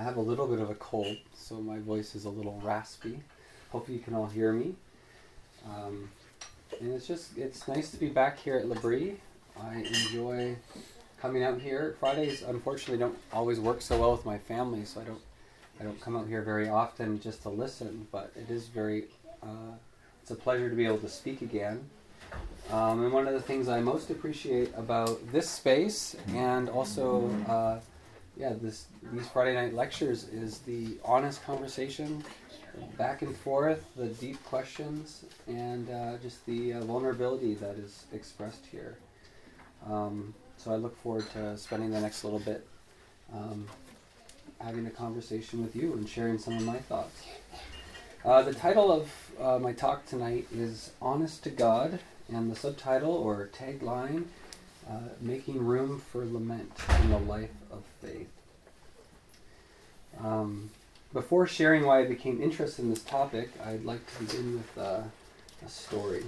I have a little bit of a cold, so my voice is a little raspy. Hopefully, you can all hear me. Um, and it's just it's nice to be back here at L'Abri. I enjoy coming out here. Fridays, unfortunately, don't always work so well with my family, so I don't I don't come out here very often just to listen. But it is very uh, it's a pleasure to be able to speak again. Um, and one of the things I most appreciate about this space and also uh, yeah, this these Friday night lectures is the honest conversation, back and forth, the deep questions, and uh, just the uh, vulnerability that is expressed here. Um, so I look forward to spending the next little bit um, having a conversation with you and sharing some of my thoughts. Uh, the title of uh, my talk tonight is Honest to God, and the subtitle or tagline uh, Making Room for Lament in the Life of Faith. Um, before sharing why I became interested in this topic, I'd like to begin with uh, a story.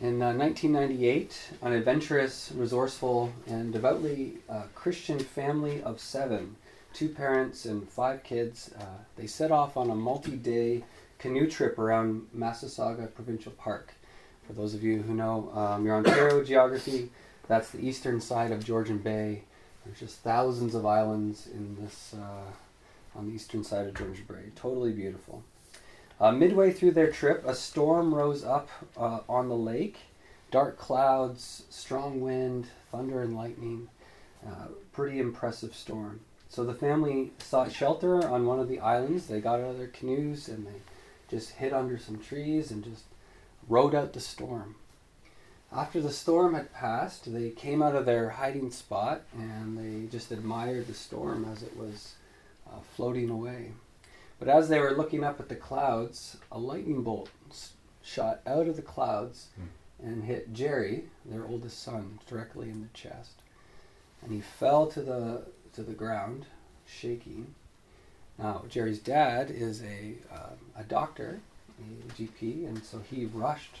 In uh, 1998, an adventurous, resourceful, and devoutly uh, Christian family of seven, two parents and five kids, uh, they set off on a multi-day canoe trip around Massasauga Provincial Park. For those of you who know um, your Ontario geography, that's the eastern side of Georgian Bay. There's just thousands of islands in this uh, on the eastern side of Georgian Bay. Totally beautiful. Uh, midway through their trip, a storm rose up uh, on the lake. Dark clouds, strong wind, thunder and lightning. Uh, pretty impressive storm. So the family sought shelter on one of the islands. They got out of their canoes and they just hid under some trees and just rode out the storm. After the storm had passed, they came out of their hiding spot and they just admired the storm as it was uh, floating away. But as they were looking up at the clouds, a lightning bolt shot out of the clouds mm. and hit Jerry, their oldest son, directly in the chest. And he fell to the to the ground, shaking. Now, Jerry's dad is a uh, a doctor, a GP, and so he rushed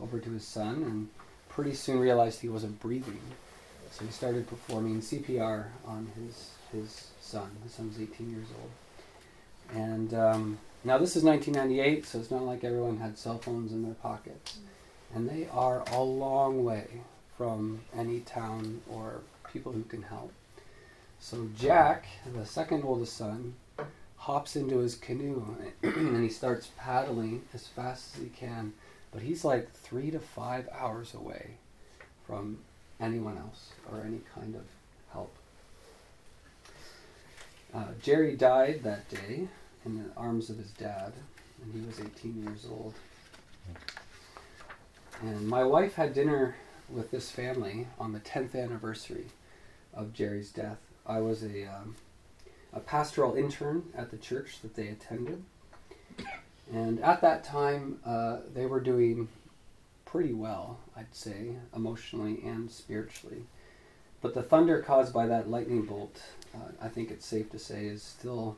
over to his son and pretty soon realized he wasn't breathing. So he started performing CPR on his his son. His son was 18 years old. And um, now this is 1998, so it's not like everyone had cell phones in their pockets. And they are a long way from any town or people who can help. So Jack, the second oldest son, hops into his canoe and he starts paddling as fast as he can. But he's like three to five hours away from anyone else or any kind of help. Uh, Jerry died that day in the arms of his dad, and he was 18 years old. And my wife had dinner with this family on the 10th anniversary of Jerry's death. I was a, um, a pastoral intern at the church that they attended. And at that time, uh, they were doing pretty well, I'd say, emotionally and spiritually. But the thunder caused by that lightning bolt, uh, I think it's safe to say, is still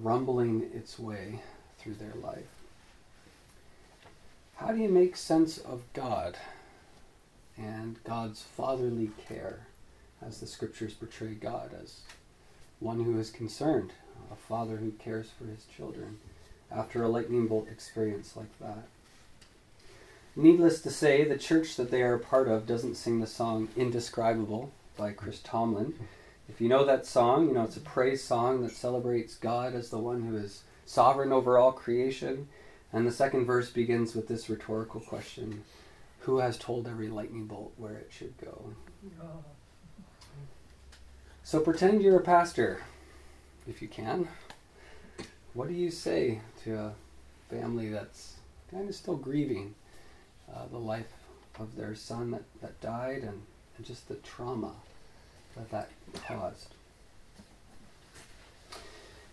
rumbling its way through their life. How do you make sense of God and God's fatherly care as the scriptures portray God as one who is concerned, a father who cares for his children after a lightning bolt experience like that? Needless to say, the church that they are a part of doesn't sing the song Indescribable by Chris Tomlin. If you know that song, you know it's a praise song that celebrates God as the one who is sovereign over all creation. And the second verse begins with this rhetorical question Who has told every lightning bolt where it should go? Oh. So pretend you're a pastor, if you can. What do you say to a family that's kind of still grieving uh, the life of their son that, that died and, and just the trauma that that caused.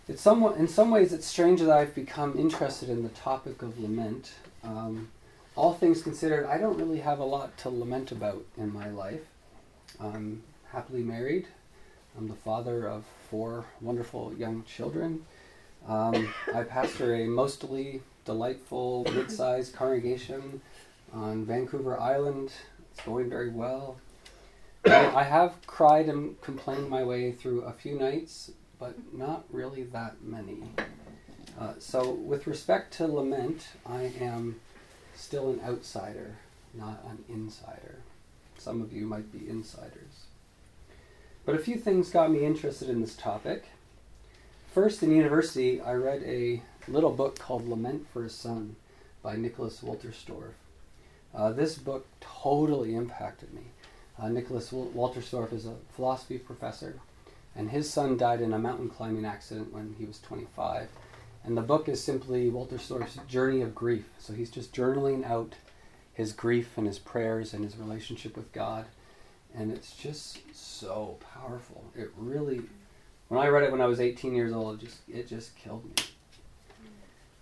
It's somewhat, in some ways, it's strange that I've become interested in the topic of lament. Um, all things considered, I don't really have a lot to lament about in my life. I'm happily married. I'm the father of four wonderful young children. Um, I pastor a mostly delightful mid-sized congregation on Vancouver Island. It's going very well. I, I have cried and complained my way through a few nights but not really that many. Uh, so, with respect to lament, I am still an outsider, not an insider. Some of you might be insiders. But a few things got me interested in this topic. First, in university, I read a little book called Lament for a Son by Nicholas Wolterstorff. Uh, this book totally impacted me. Uh, Nicholas Wolterstorff is a philosophy professor, and his son died in a mountain climbing accident when he was 25. And the book is simply Wolterstorff's journey of grief. So he's just journaling out his grief and his prayers and his relationship with God. And it's just so powerful. It really, when I read it when I was 18 years old, it just, it just killed me.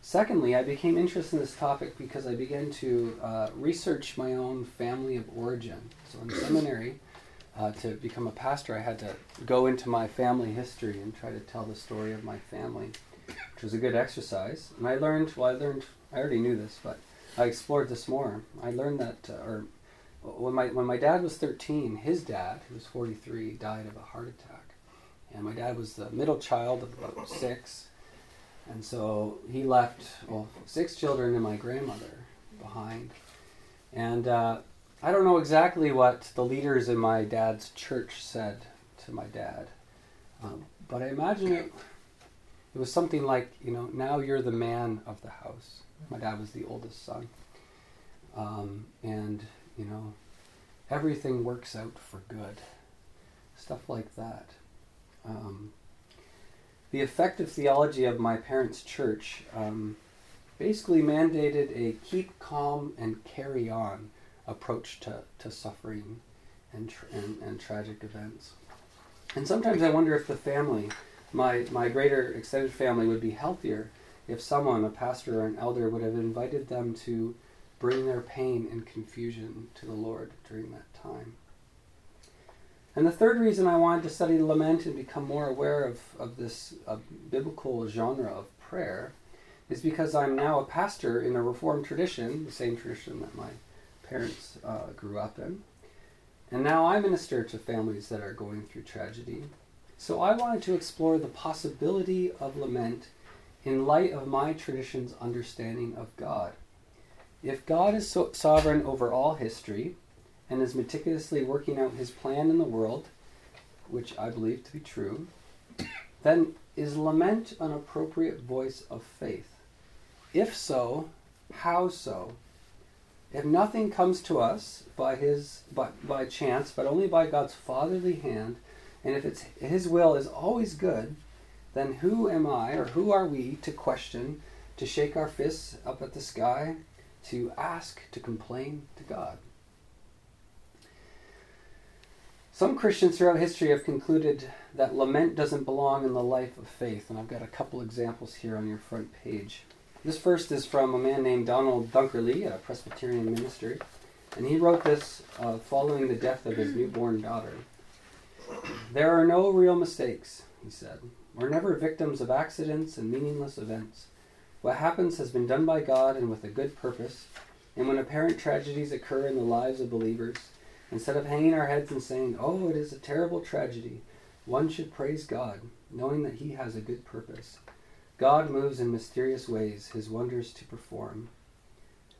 Secondly, I became interested in this topic because I began to uh, research my own family of origin. So in seminary, uh, to become a pastor, I had to go into my family history and try to tell the story of my family, which was a good exercise. And I learned, well, I learned, I already knew this, but I explored this more. I learned that, uh, or when my when my dad was 13, his dad, who was 43, died of a heart attack, and my dad was the middle child of about six and so he left, well, six children and my grandmother behind. And uh, I don't know exactly what the leaders in my dad's church said to my dad, um, but I imagine it, it was something like, you know, now you're the man of the house. My dad was the oldest son. Um, and, you know, everything works out for good. Stuff like that. Um, the effective theology of my parents' church um, basically mandated a keep calm and carry on approach to, to suffering and, tra- and, and tragic events. And sometimes I wonder if the family, my, my greater extended family, would be healthier if someone, a pastor or an elder, would have invited them to bring their pain and confusion to the Lord during that time. And the third reason I wanted to study lament and become more aware of, of this uh, biblical genre of prayer is because I'm now a pastor in a Reformed tradition, the same tradition that my parents uh, grew up in. And now I minister to families that are going through tragedy. So I wanted to explore the possibility of lament in light of my tradition's understanding of God. If God is so sovereign over all history, and is meticulously working out his plan in the world, which I believe to be true, then is lament an appropriate voice of faith? If so, how so? If nothing comes to us by his by, by chance, but only by God's fatherly hand, and if it's his will is always good, then who am I or who are we to question, to shake our fists up at the sky, to ask, to complain to God? Some Christians throughout history have concluded that lament doesn't belong in the life of faith, and I've got a couple examples here on your front page. This first is from a man named Donald Dunkerley, a Presbyterian minister, and he wrote this uh, following the death of his newborn daughter. There are no real mistakes, he said. We're never victims of accidents and meaningless events. What happens has been done by God and with a good purpose, and when apparent tragedies occur in the lives of believers, Instead of hanging our heads and saying, Oh, it is a terrible tragedy, one should praise God, knowing that He has a good purpose. God moves in mysterious ways, His wonders to perform.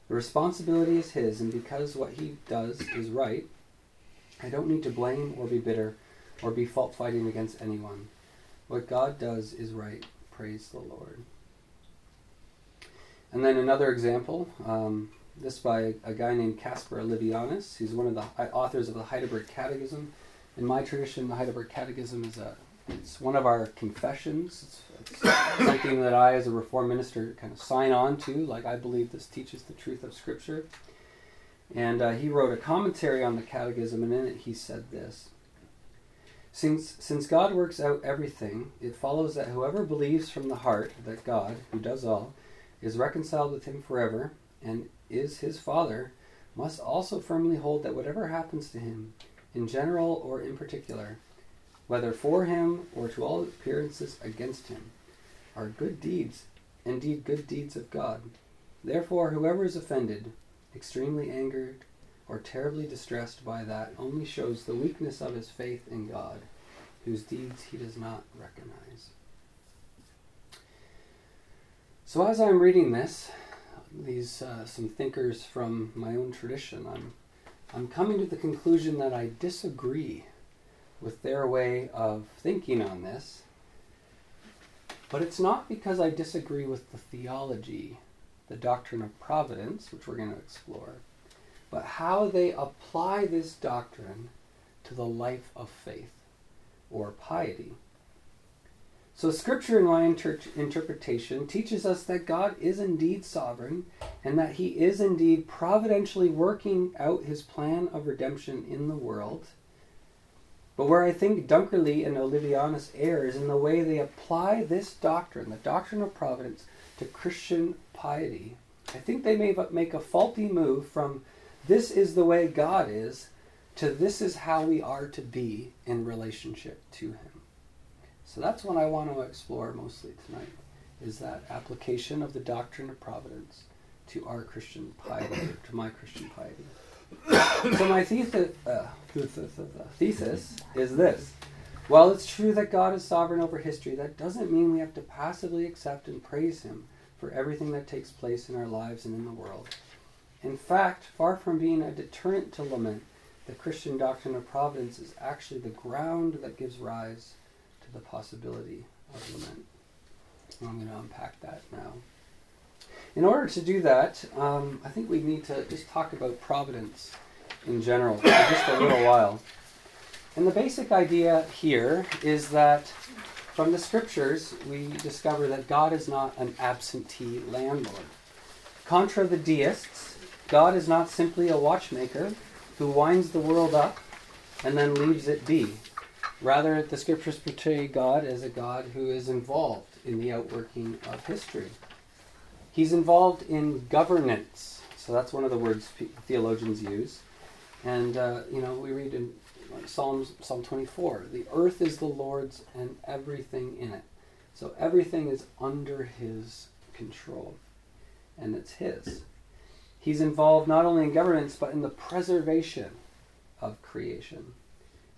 The responsibility is His, and because what He does is right, I don't need to blame or be bitter or be fault fighting against anyone. What God does is right. Praise the Lord. And then another example. Um, this by a guy named Caspar Olevianus. He's one of the authors of the Heidelberg Catechism. In my tradition, the Heidelberg Catechism is a it's one of our confessions. It's, it's something that I, as a Reformed minister, kind of sign on to. Like I believe this teaches the truth of Scripture. And uh, he wrote a commentary on the Catechism, and in it he said this. Since, since God works out everything, it follows that whoever believes from the heart that God, who does all, is reconciled with him forever, and is his father, must also firmly hold that whatever happens to him, in general or in particular, whether for him or to all appearances against him, are good deeds, indeed good deeds of God. Therefore, whoever is offended, extremely angered, or terribly distressed by that only shows the weakness of his faith in God, whose deeds he does not recognize. So as I'm reading this, these uh, some thinkers from my own tradition, I'm I'm coming to the conclusion that I disagree with their way of thinking on this. But it's not because I disagree with the theology, the doctrine of providence, which we're going to explore, but how they apply this doctrine to the life of faith or piety. So, Scripture, in my inter- interpretation, teaches us that God is indeed sovereign and that He is indeed providentially working out His plan of redemption in the world. But where I think Dunkerley and Olevianus err is in the way they apply this doctrine, the doctrine of providence, to Christian piety. I think they may make a faulty move from this is the way God is to this is how we are to be in relationship to Him. So that's what I want to explore mostly tonight, is that application of the doctrine of providence to our Christian piety, to my Christian piety. so my thesis, uh, thesis is this. While it's true that God is sovereign over history, that doesn't mean we have to passively accept and praise Him for everything that takes place in our lives and in the world. In fact, far from being a deterrent to lament, the Christian doctrine of providence is actually the ground that gives rise to the possibility of lament. I'm going to unpack that now. In order to do that, um, I think we need to just talk about providence in general for just a little while. And the basic idea here is that from the scriptures, we discover that God is not an absentee landlord. Contra the deists, God is not simply a watchmaker who winds the world up and then leaves it be. Rather, the scriptures portray God as a God who is involved in the outworking of history. He's involved in governance. So that's one of the words theologians use. And, uh, you know, we read in Psalms, Psalm 24 the earth is the Lord's and everything in it. So everything is under his control, and it's his. He's involved not only in governance, but in the preservation of creation.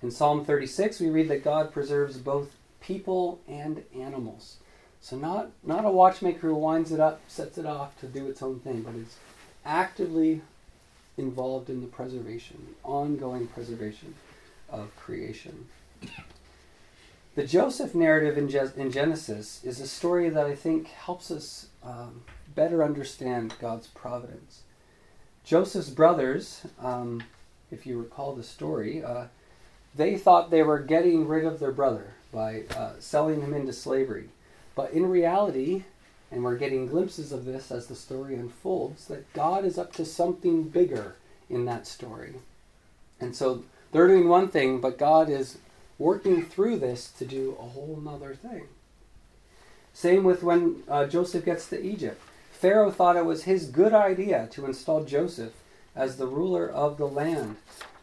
In Psalm 36, we read that God preserves both people and animals. So not not a watchmaker who winds it up, sets it off to do its own thing, but is actively involved in the preservation, the ongoing preservation of creation. The Joseph narrative in, Je- in Genesis is a story that I think helps us um, better understand God's providence. Joseph's brothers, um, if you recall the story, uh, they thought they were getting rid of their brother by uh, selling him into slavery. But in reality, and we're getting glimpses of this as the story unfolds, that God is up to something bigger in that story. And so they're doing one thing, but God is working through this to do a whole nother thing. Same with when uh, Joseph gets to Egypt. Pharaoh thought it was his good idea to install Joseph as the ruler of the land.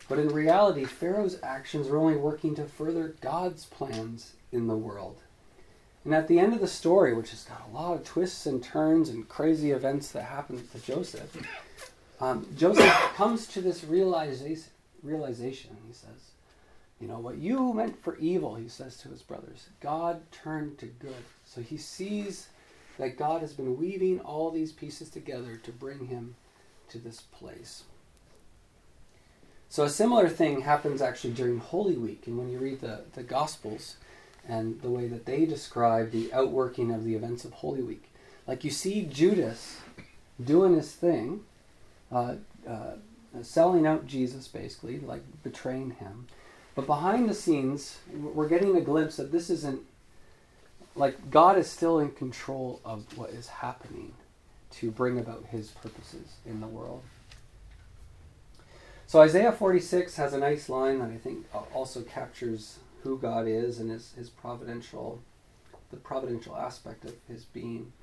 But in reality, Pharaoh's actions were only working to further God's plans in the world. And at the end of the story, which has got a lot of twists and turns and crazy events that happen to Joseph, um, Joseph comes to this realization, realization. He says, You know, what you meant for evil, he says to his brothers, God turned to good. So he sees that God has been weaving all these pieces together to bring him to this place. So a similar thing happens actually during Holy Week, and when you read the, the Gospels and the way that they describe the outworking of the events of Holy Week. Like you see Judas doing his thing, uh, uh, selling out Jesus basically, like betraying him. But behind the scenes, we're getting a glimpse that this isn't like God is still in control of what is happening to bring about his purposes in the world. So Isaiah 46 has a nice line that I think also captures who God is and his, his providential, the providential aspect of his being.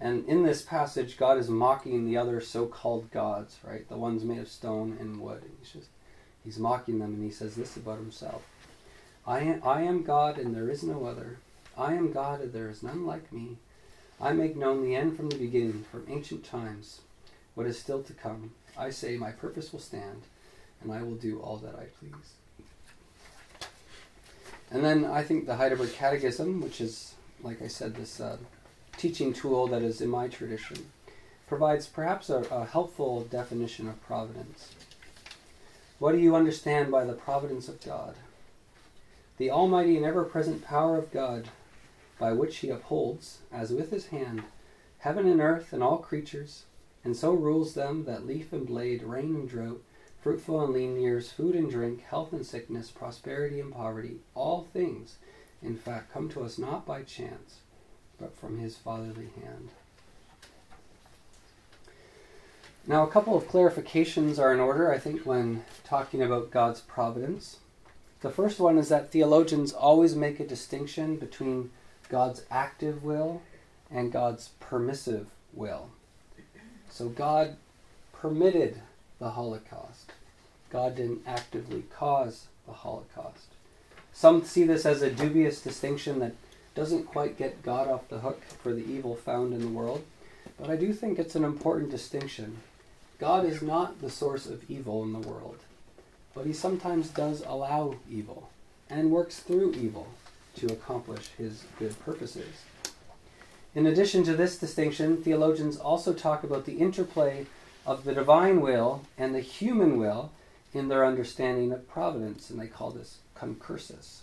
And in this passage, God is mocking the other so-called gods, right? The ones made of stone and wood. He's just, he's mocking them, and he says this about himself: "I am, I am God, and there is no other. I am God, and there is none like me. I make known the end from the beginning, from ancient times, what is still to come. I say, my purpose will stand, and I will do all that I please. And then I think the Heidelberg Catechism, which is, like I said, this uh, teaching tool that is in my tradition, provides perhaps a, a helpful definition of providence. What do you understand by the providence of God? The almighty and ever present power of God, by which he upholds, as with his hand, heaven and earth and all creatures, and so rules them that leaf and blade, rain and drought, fruitful and lean years, food and drink, health and sickness, prosperity and poverty, all things, in fact, come to us not by chance, but from his fatherly hand. Now, a couple of clarifications are in order, I think, when talking about God's providence. The first one is that theologians always make a distinction between God's active will and God's permissive will. So, God permitted the Holocaust. God didn't actively cause the Holocaust. Some see this as a dubious distinction that doesn't quite get God off the hook for the evil found in the world, but I do think it's an important distinction God is not the source of evil in the world, but he sometimes does allow evil and works through evil to accomplish his good purposes. In addition to this distinction, theologians also talk about the interplay of the divine will and the human will in their understanding of providence, and they call this concursus.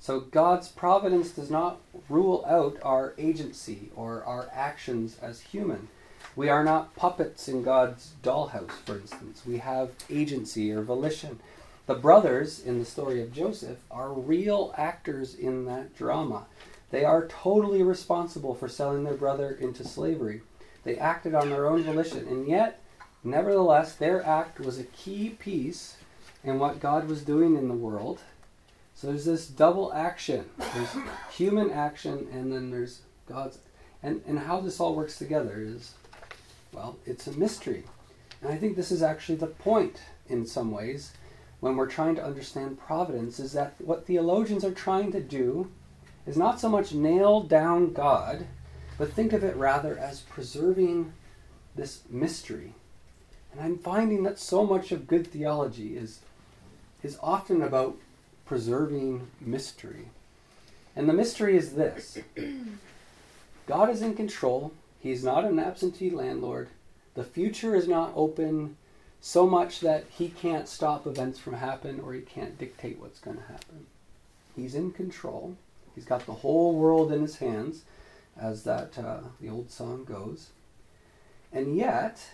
So God's providence does not rule out our agency or our actions as human. We are not puppets in God's dollhouse, for instance. We have agency or volition. The brothers in the story of Joseph are real actors in that drama. They are totally responsible for selling their brother into slavery. They acted on their own volition, and yet, nevertheless, their act was a key piece in what God was doing in the world. So there's this double action. There's human action, and then there's God's. And, and how this all works together is well, it's a mystery. And I think this is actually the point in some ways when we're trying to understand providence is that what theologians are trying to do is not so much nail down God, but think of it rather as preserving this mystery. And I'm finding that so much of good theology is, is often about preserving mystery. And the mystery is this God is in control, He's not an absentee landlord. The future is not open so much that he can't stop events from happening or he can't dictate what's going to happen. He's in control. He's got the whole world in his hands, as that uh, the old song goes. And yet,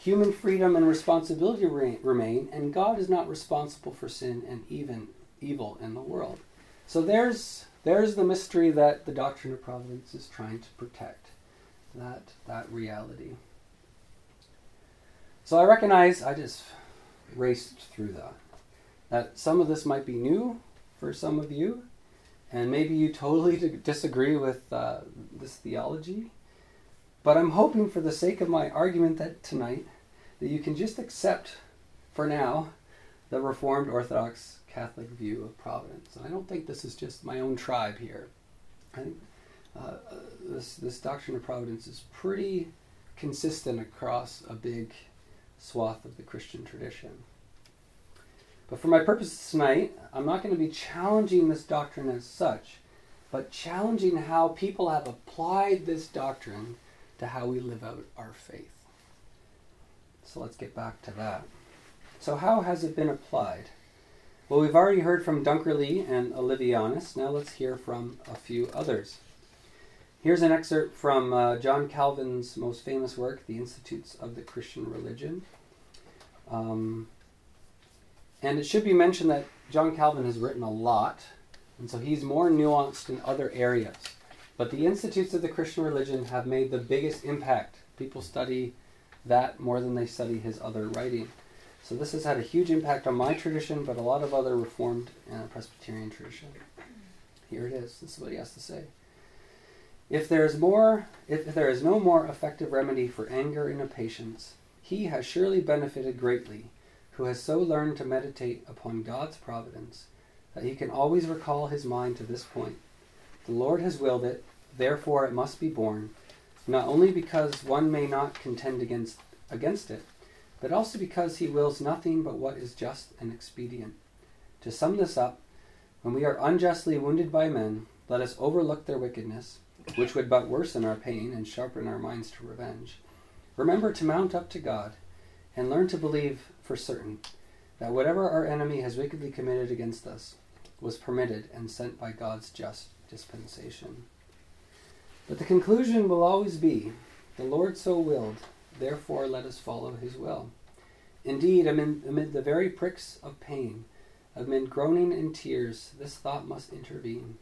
human freedom and responsibility re- remain, and God is not responsible for sin and even evil in the world. So there's there's the mystery that the doctrine of providence is trying to protect that that reality. So I recognize I just raced through that. That some of this might be new for some of you, and maybe you totally disagree with uh, this theology. But I'm hoping, for the sake of my argument that tonight, that you can just accept, for now, the Reformed Orthodox Catholic view of providence. And I don't think this is just my own tribe here. I think uh, this this doctrine of providence is pretty consistent across a big swath of the Christian tradition. But for my purposes tonight, I'm not going to be challenging this doctrine as such, but challenging how people have applied this doctrine to how we live out our faith. So let's get back to that. So, how has it been applied? Well, we've already heard from Dunkerley and Olevianus. Now let's hear from a few others. Here's an excerpt from uh, John Calvin's most famous work, The Institutes of the Christian Religion. Um, and it should be mentioned that John Calvin has written a lot, and so he's more nuanced in other areas. But the Institutes of the Christian Religion have made the biggest impact. People study that more than they study his other writing. So this has had a huge impact on my tradition, but a lot of other Reformed and Presbyterian tradition. Here it is. This is what he has to say. If there is more, if there is no more effective remedy for anger and impatience, he has surely benefited greatly, who has so learned to meditate upon God's providence that he can always recall his mind to this point. The Lord has willed it, therefore it must be borne, not only because one may not contend against against it, but also because he wills nothing but what is just and expedient. To sum this up, When we are unjustly wounded by men, let us overlook their wickedness, which would but worsen our pain and sharpen our minds to revenge. Remember to mount up to God, and learn to believe for certain that whatever our enemy has wickedly committed against us was permitted and sent by God's just dispensation. But the conclusion will always be the Lord so willed, therefore let us follow his will. Indeed, amid, amid the very pricks of pain, amid groaning and tears, this thought must intervene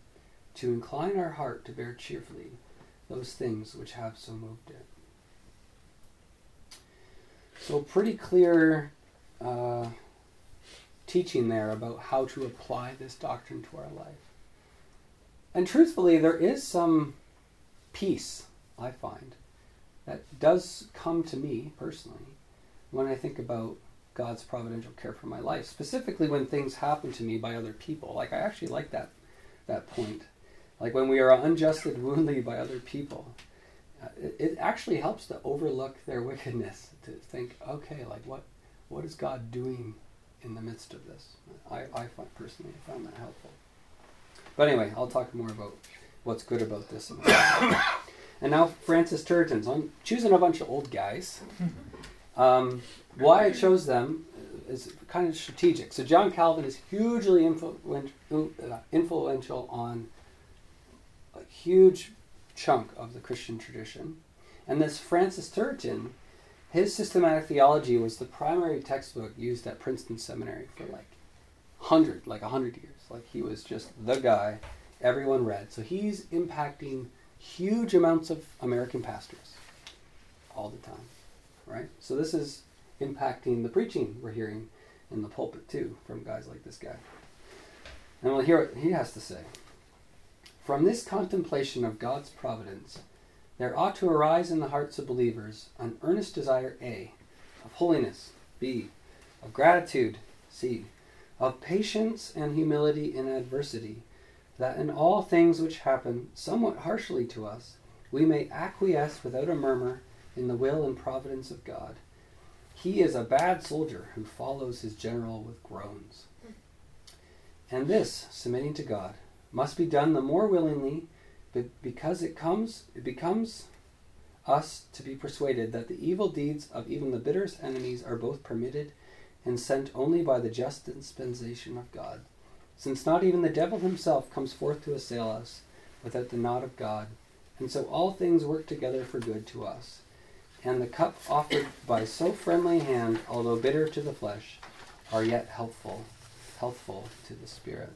to incline our heart to bear cheerfully those things which have so moved it. So, pretty clear uh, teaching there about how to apply this doctrine to our life. And truthfully, there is some peace, I find, that does come to me personally when I think about God's providential care for my life, specifically when things happen to me by other people. Like I actually like that that point. Like when we are unjustly wounded by other people, uh, it, it, actually helps to overlook their wickedness. To think, okay, like what what is God doing in the midst of this? I, I find, personally I found that helpful. But anyway, I'll talk more about what's good about this. and now Francis Turretin. So I'm choosing a bunch of old guys. Um, why I chose them is kind of strategic. So John Calvin is hugely influ- uh, influential on a huge chunk of the Christian tradition. And this Francis Turretin, his systematic theology was the primary textbook used at Princeton Seminary for like hundred, like a hundred years. Like he was just the guy everyone read. So he's impacting huge amounts of American pastors all the time, right? So this is impacting the preaching we're hearing in the pulpit too from guys like this guy. And we'll hear what he has to say. From this contemplation of God's providence, there ought to arise in the hearts of believers an earnest desire A, of holiness, B, of gratitude, C, of patience and humility in adversity, that in all things which happen somewhat harshly to us, we may acquiesce without a murmur in the will and providence of God. He is a bad soldier who follows his general with groans. And this, submitting to God, must be done the more willingly because it comes it becomes us to be persuaded that the evil deeds of even the bitterest enemies are both permitted and sent only by the just dispensation of God since not even the devil himself comes forth to assail us without the nod of God. And so all things work together for good to us. And the cup offered by so friendly hand, although bitter to the flesh, are yet helpful, healthful to the spirit.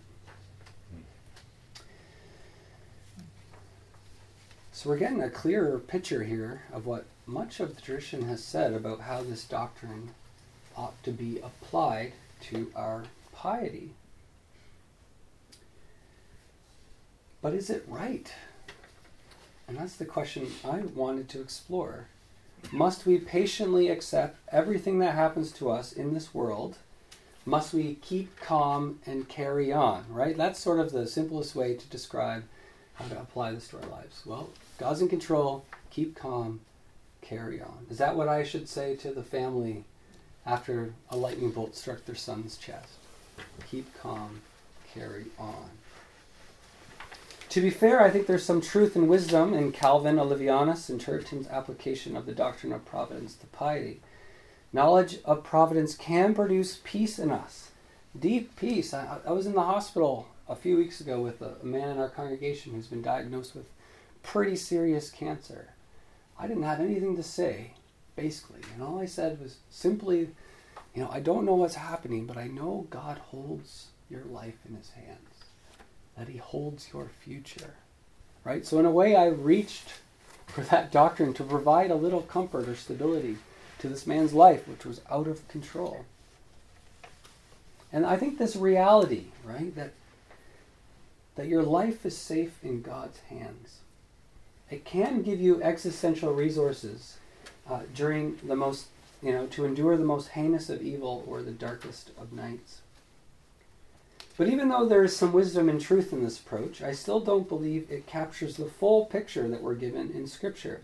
So we're getting a clearer picture here of what much of the tradition has said about how this doctrine ought to be applied to our piety. But is it right? And that's the question I wanted to explore. Must we patiently accept everything that happens to us in this world? Must we keep calm and carry on, right? That's sort of the simplest way to describe how to apply this to our lives. Well, God's in control, keep calm, carry on. Is that what I should say to the family after a lightning bolt struck their son's chest? Keep calm, carry on. To be fair, I think there's some truth and wisdom in Calvin, Olevianus and Turretin's application of the doctrine of providence to piety. Knowledge of providence can produce peace in us, deep peace. I, I was in the hospital a few weeks ago with a, a man in our congregation who's been diagnosed with pretty serious cancer. I didn't have anything to say, basically, and all I said was simply, you know, I don't know what's happening, but I know God holds your life in His hands that He holds your future. Right? So, in a way, I reached for that doctrine to provide a little comfort or stability to this man's life, which was out of control. And I think this reality, right, that that your life is safe in God's hands. It can give you existential resources uh, during the most, you know, to endure the most heinous of evil or the darkest of nights. But even though there is some wisdom and truth in this approach, I still don't believe it captures the full picture that we're given in Scripture.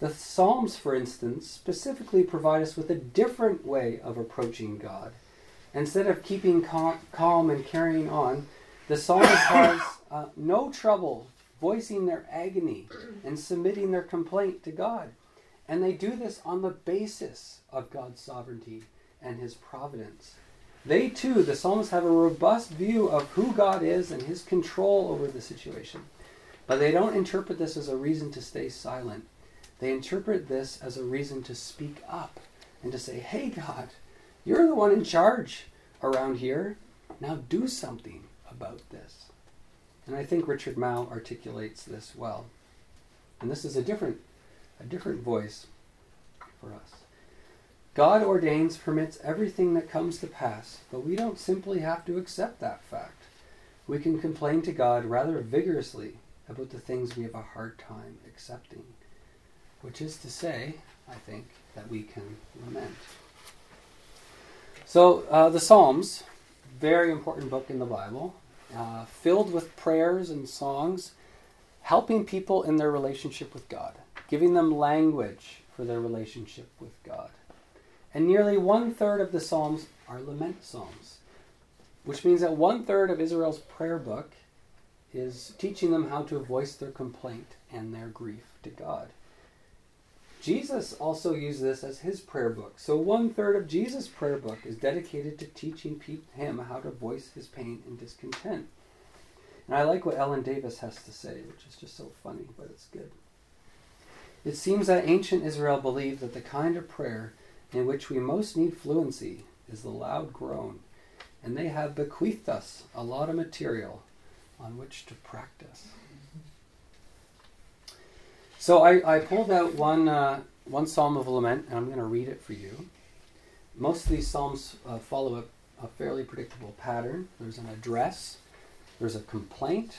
The Psalms, for instance, specifically provide us with a different way of approaching God. Instead of keeping calm and carrying on, The psalmist has uh, no trouble voicing their agony and submitting their complaint to God. And they do this on the basis of God's sovereignty and his providence. They too, the psalmists, have a robust view of who God is and his control over the situation. But they don't interpret this as a reason to stay silent. They interpret this as a reason to speak up and to say, hey, God, you're the one in charge around here. Now do something about this. And I think Richard Mouw articulates this well. And this is a different, a different voice for us. God ordains, permits everything that comes to pass, but we don't simply have to accept that fact. We can complain to God rather vigorously about the things we have a hard time accepting, which is to say, I think, that we can lament. So, uh, the Psalms, very important book in the Bible, uh, filled with prayers and songs, helping people in their relationship with God, giving them language for their relationship with God. And nearly one third of the Psalms are lament Psalms, which means that one third of Israel's prayer book is teaching them how to voice their complaint and their grief to God. Jesus also used this as his prayer book. So one third of Jesus' prayer book is dedicated to teaching him how to voice his pain and discontent. And I like what Ellen Davis has to say, which is just so funny, but it's good. It seems that ancient Israel believed that the kind of prayer in which we most need fluency is the loud groan, and they have bequeathed us a lot of material on which to practice. So I, I pulled out one, uh, one psalm of lament, and I'm going to read it for you. Most of these psalms uh, follow a, a fairly predictable pattern. There's an address, there's a complaint,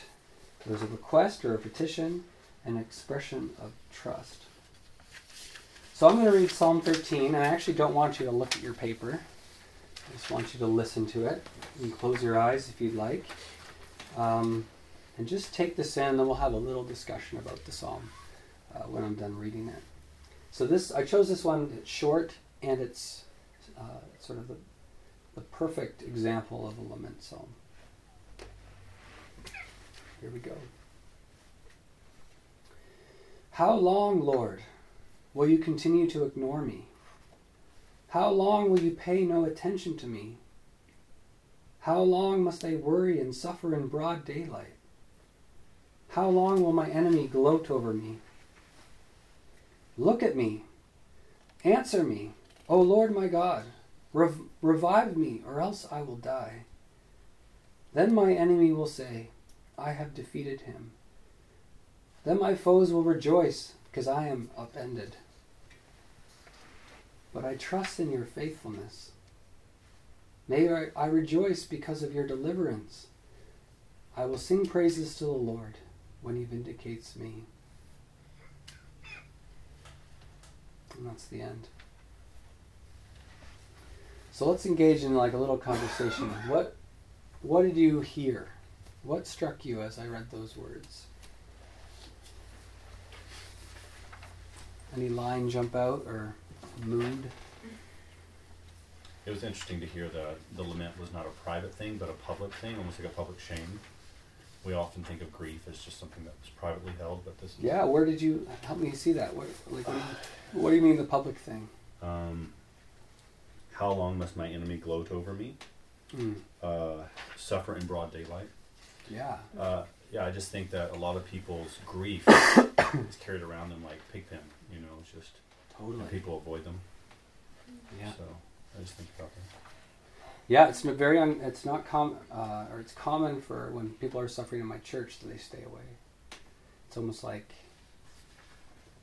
there's a request or a petition, an expression of trust. So I'm going to read Psalm 13, and I actually don't want you to look at your paper. I just want you to listen to it. You can close your eyes if you'd like. Um, and just take this in, then we'll have a little discussion about the psalm uh, when I'm done reading it. So this, I chose this one. It's short and it's uh, sort of the, the perfect example of a lament psalm. Here we go. How long, Lord, will you continue to ignore me? How long will you pay no attention to me? How long must I worry and suffer in broad daylight? How long will my enemy gloat over me? Look at me. Answer me, O Lord my God. Rev- revive me, or else I will die. Then my enemy will say, I have defeated him. Then my foes will rejoice, because I am upended. But I trust in your faithfulness. May I, I rejoice because of your deliverance. I will sing praises to the Lord when he vindicates me. And that's the end. So let's engage in like a little conversation. What what did you hear? What struck you as I read those words? Any line jump out or mood? It was interesting to hear that the lament was not a private thing, but a public thing, almost like a public shame. We often think of grief as just something that was privately held, but this. Yeah, where did you help me see that? What, like, what, do you, what do you mean the public thing? Um, how long must my enemy gloat over me? Mm. Uh, suffer in broad daylight. Yeah. Uh, yeah, I just think that a lot of people's grief is carried around them like pigpen. You know, it's just Totally. and people avoid them. Yeah. So I just think about that. Yeah, it's n- very un- it's not common, uh, or it's common for when people are suffering in my church that they stay away. It's almost like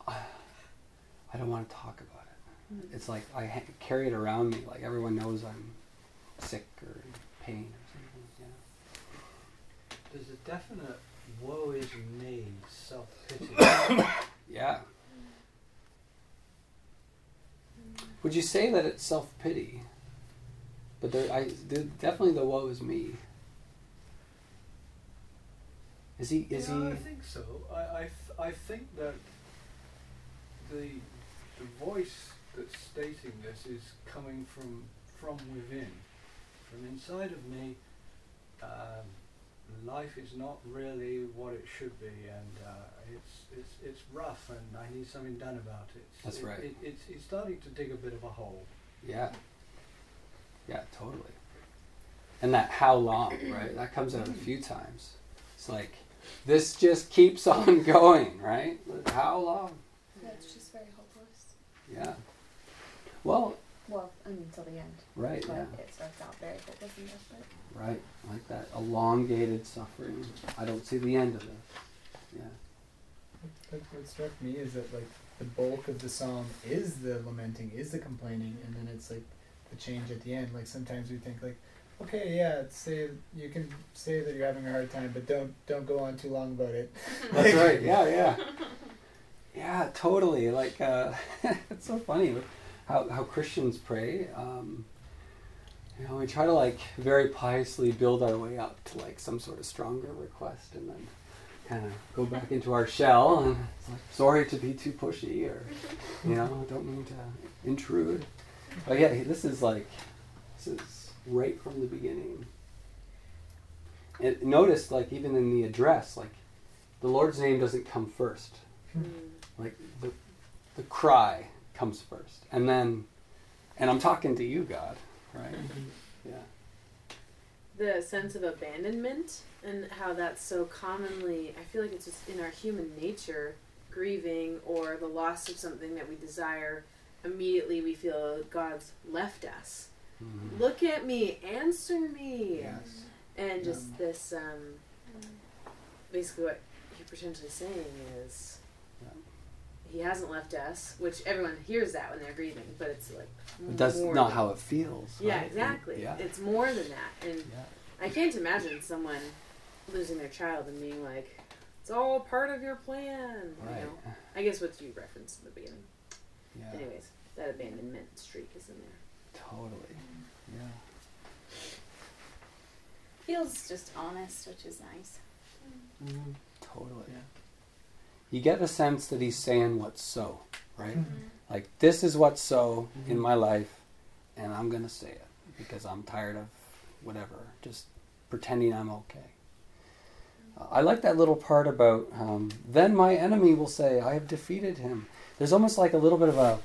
"Ah, I don't want to talk about it. It's like I ha- carry it around me, like everyone knows I'm sick or in pain or something. Yeah. There's a definite woe is me self pity. Yeah. Would you say that it's self pity? But there, I definitely the woe is me. Is he? Is yeah, he? I think so. I, I, th- I think that the the voice that's stating this is coming from from within, from inside of me. Um, life is not really what it should be, and uh, it's it's it's rough, and I need something done about it. That's It- right. It, it's it's starting to dig a bit of a hole. Yeah. Yeah, totally. And that how long, right? That comes out a few times. It's like this just keeps on going, right? How long? Yeah, it's just very hopeless. Yeah. Well, Well, I mean, until the end. Right, But yeah. it starts out very hopeless and desperate. Right. Like that elongated suffering. I don't see the end of this. Yeah. What, what struck me is that like the bulk of the song is the lamenting, is the complaining, and then it's like the change at the end. Like sometimes we think like, okay, yeah, say you can say that you're having a hard time, but don't don't go on too long about it. That's right. Yeah, yeah. Yeah, totally. Like uh, it's so funny how how Christians pray. Um, you know, we try to like very piously build our way up to like some sort of stronger request, and then kind of go back into our shell. And it's like, sorry to be too pushy, or you know, don't mean to intrude. But yeah, this is like this is right from the beginning. And notice, like even in the address, like the Lord's name doesn't come first. Hmm. Like the the cry comes first, and then, and I'm talking to you, God, right? Yeah. the sense of abandonment and how that's so commonly i feel like it's just in our human nature grieving or the loss of something that we desire immediately we feel god's left us Mhm. look at me answer me Yes. and just Um, this um basically what you're potentially saying is Yeah. He hasn't left us which everyone hears that when they're grieving but it's like But that's not than- how it feels. yeah right? exactly Yeah. it's more than that and yeah. I can't imagine someone losing their child and being like, "It's all part of your plan." You know? I guess what you referenced in the beginning. Yeah. Anyways, that abandonment streak is in there. Totally. Yeah. Feels just honest, which is nice. Mhm. Totally. Yeah. You get the sense that he's saying what's so, right? Like this is what's so in Mhm. my life, and I'm gonna say it because I'm tired of whatever, just pretending I'm okay. Uh, I like that little part about um, then my enemy will say, "I have defeated him." There's almost like a little bit of a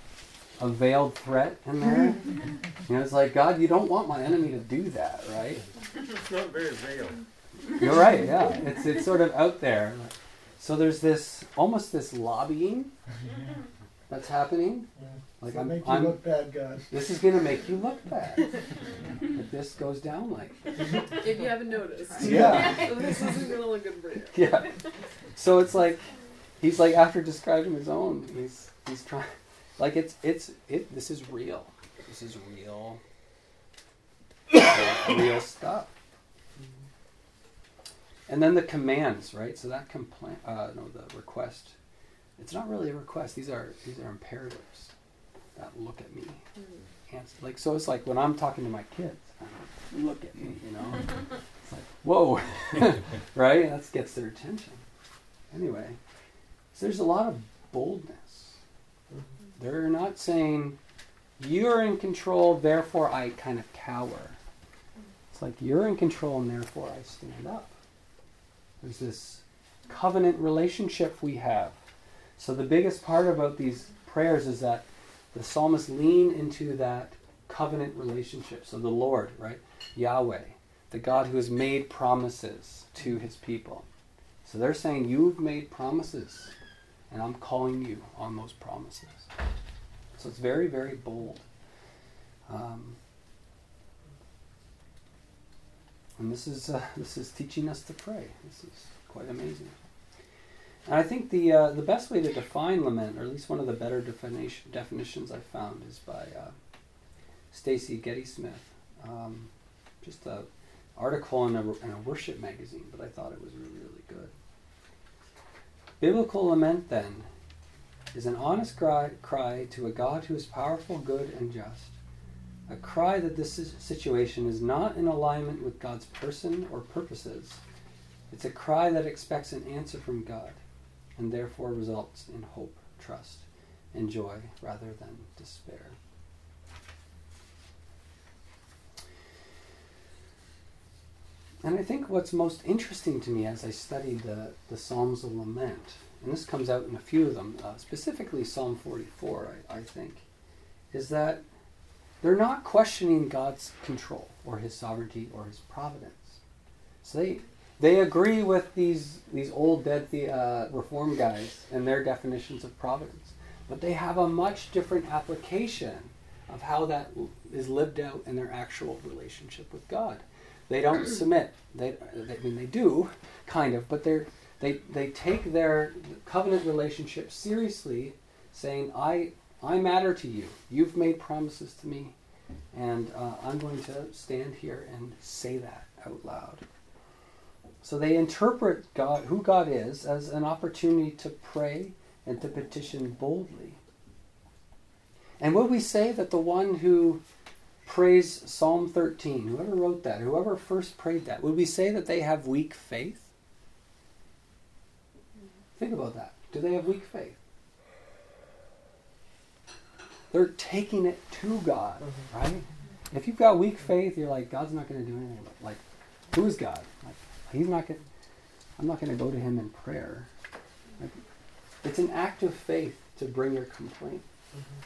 a veiled threat in there. you know, it's like God, you don't want my enemy to do that, right? It's not very real. You're right. Yeah, it's it's sort of out there. So there's this almost this lobbying that's happening. Like Like I'm, make you I'm look bad, God. this is gonna make you look bad. if this goes down like If you haven't noticed. Yeah. so this isn't gonna look good for you. yeah. So it's like he's like after describing his own, he's he's trying like it's it's it this is real. This is real real stuff. And then the commands, right? So that complaint uh no the request. It's not really a request, these are these are imperatives that look at me. Ans- like so it's like when I'm talking to my kids, I'm like, look at me, you know. it's like, whoa. right? That gets their attention. Anyway, so there's a lot of boldness. They're not saying, you're in control, therefore I kind of cower. It's like, you're in control and therefore I stand up. There's this covenant relationship we have. So the biggest part about these prayers is that the psalmists lean into that covenant relationship. So the Lord, right? Yahweh, the God who has made promises to his people. So they're saying, You've made promises, and I'm calling you on those promises. So it's very, very bold. Um, and this is uh, this is teaching us to pray. This is quite amazing. And I think the uh, the best way to define lament, or at least one of the better definition, definitions I found, is by uh, Stacey Gleddiesmith. Um, just an article in a, in a worship magazine, but I thought it was really really good. Biblical lament then is an honest cry, cry to a God who is powerful, good, and just. A cry that this situation is not in alignment with God's person or purposes. It's a cry that expects an answer from God and therefore results in hope, trust, and joy rather than despair. And I think what's most interesting to me as I studied the, the Psalms of Lament, and this comes out in a few of them, uh, specifically Psalm 44, I, I think, is that they're not questioning God's control or his sovereignty or his providence. So they, they agree with these, these old dead the, uh, reform guys and their definitions of providence. But they have a much different application of how that is lived out in their actual relationship with God. They don't submit. They, they, I mean, they do, kind of, but they're, they, they take their covenant relationship seriously, saying, I, I matter to you. You've made promises to me, and uh, I'm going to stand here and say that out loud. So they interpret God, who God is, as an opportunity to pray and to petition boldly. And would we say that the one who prays Psalm 13, whoever wrote that, whoever first prayed that, would we say that they have weak faith? Think about that. Do they have weak faith? They're taking it to God, mm-hmm. right? If you've got weak faith, you're like, God's not going to do anything. But like, who is God? Like, He's not going. I'm not going to go to Him in prayer. Like, it's an act of faith to bring your complaint mm-hmm.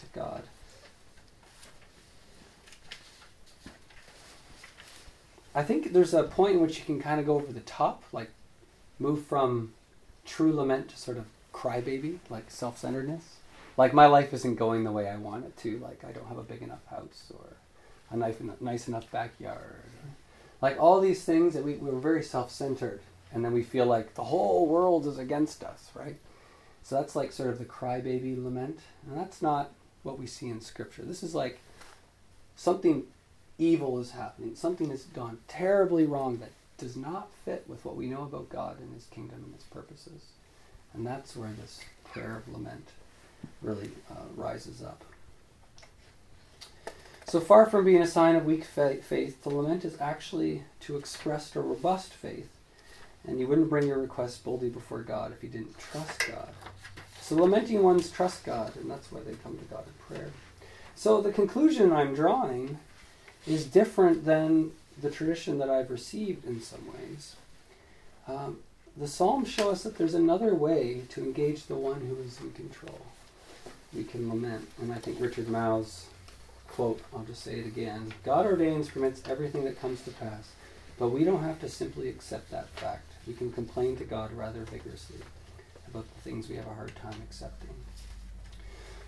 to God. I think there's a point in which you can kind of go over the top, like move from true lament to sort of crybaby, like self-centeredness. Like my life isn't going the way I want it to. Like I don't have a big enough house or a nice enough, nice enough backyard. Like all these things that we, we're very self-centered, and then we feel like the whole world is against us, right? So that's like sort of the crybaby lament, and that's not what we see in Scripture. This is like something evil is happening, something has gone terribly wrong that does not fit with what we know about God and His kingdom and His purposes. And that's where this prayer of lament really uh, rises up. So far from being a sign of weak faith, the lament is actually to express a robust faith. And you wouldn't bring your request boldly before God if you didn't trust God. So lamenting ones trust God, and that's why they come to God in prayer. So the conclusion I'm drawing is different than the tradition that I've received in some ways. Um, the Psalms show us that there's another way to engage the one who is in control. We can lament. And I think Richard Mouw's quote, I'll just say it again God ordains, permits everything that comes to pass, but we don't have to simply accept that fact. We can complain to God rather vigorously about the things we have a hard time accepting.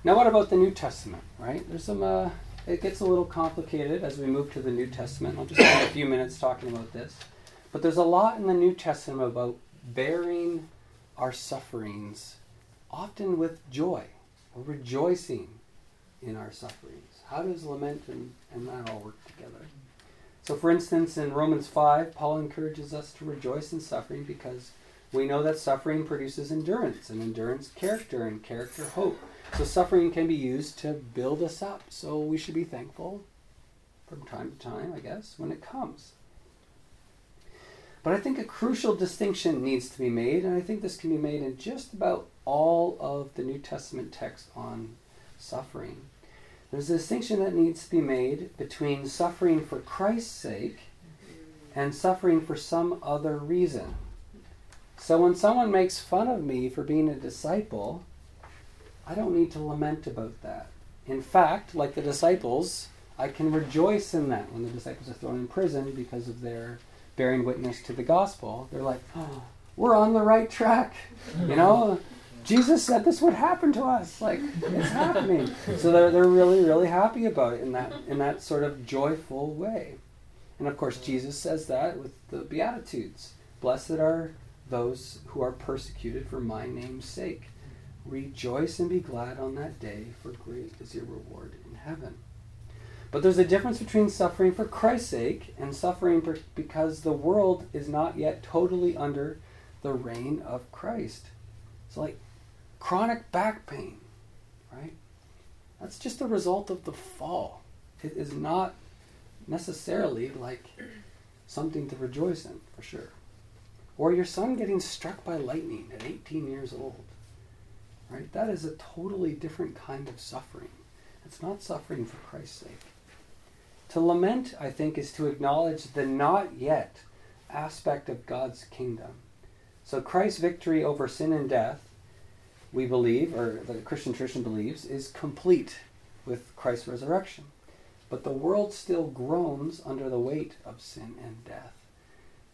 Now, what about the New Testament, right? There's some uh, it gets a little complicated as we move to the New Testament. I'll just spend a few minutes talking about this. But there's a lot in the New Testament about bearing our sufferings, often with joy, rejoicing in our sufferings. How does lament and, and that all work together? So, for instance, in Romans 5, Paul encourages us to rejoice in suffering because we know that suffering produces endurance, and endurance, character, and character, hope. So suffering can be used to build us up. So we should be thankful from time to time, I guess, when it comes. But I think a crucial distinction needs to be made, and I think this can be made in just about all of the New Testament text on suffering. There's a distinction that needs to be made between suffering for Christ's sake and suffering for some other reason. So when someone makes fun of me for being a disciple, I don't need to lament about that. In fact, like the disciples, I can rejoice in that when the disciples are thrown in prison because of their bearing witness to the gospel. They're like, oh, we're on the right track. You know, Jesus said this would happen to us. Like, it's happening. So they're, they're really, really happy about it in that, in that sort of joyful way. And of course, Jesus says that with the Beatitudes Blessed are those who are persecuted for my name's sake. Rejoice and be glad on that day, for great is your reward in heaven. But there's a difference between suffering for Christ's sake and suffering because the world is not yet totally under the reign of Christ. It's like chronic back pain, right? That's just the result of the fall. It is not necessarily like something to rejoice in, for sure. Or your son getting struck by lightning at 18 years old. Right? That is a totally different kind of suffering. It's not suffering for Christ's sake. To lament, I think, is to acknowledge the not yet aspect of God's kingdom. So Christ's victory over sin and death, we believe, or the Christian tradition believes, is complete with Christ's resurrection. But the world still groans under the weight of sin and death.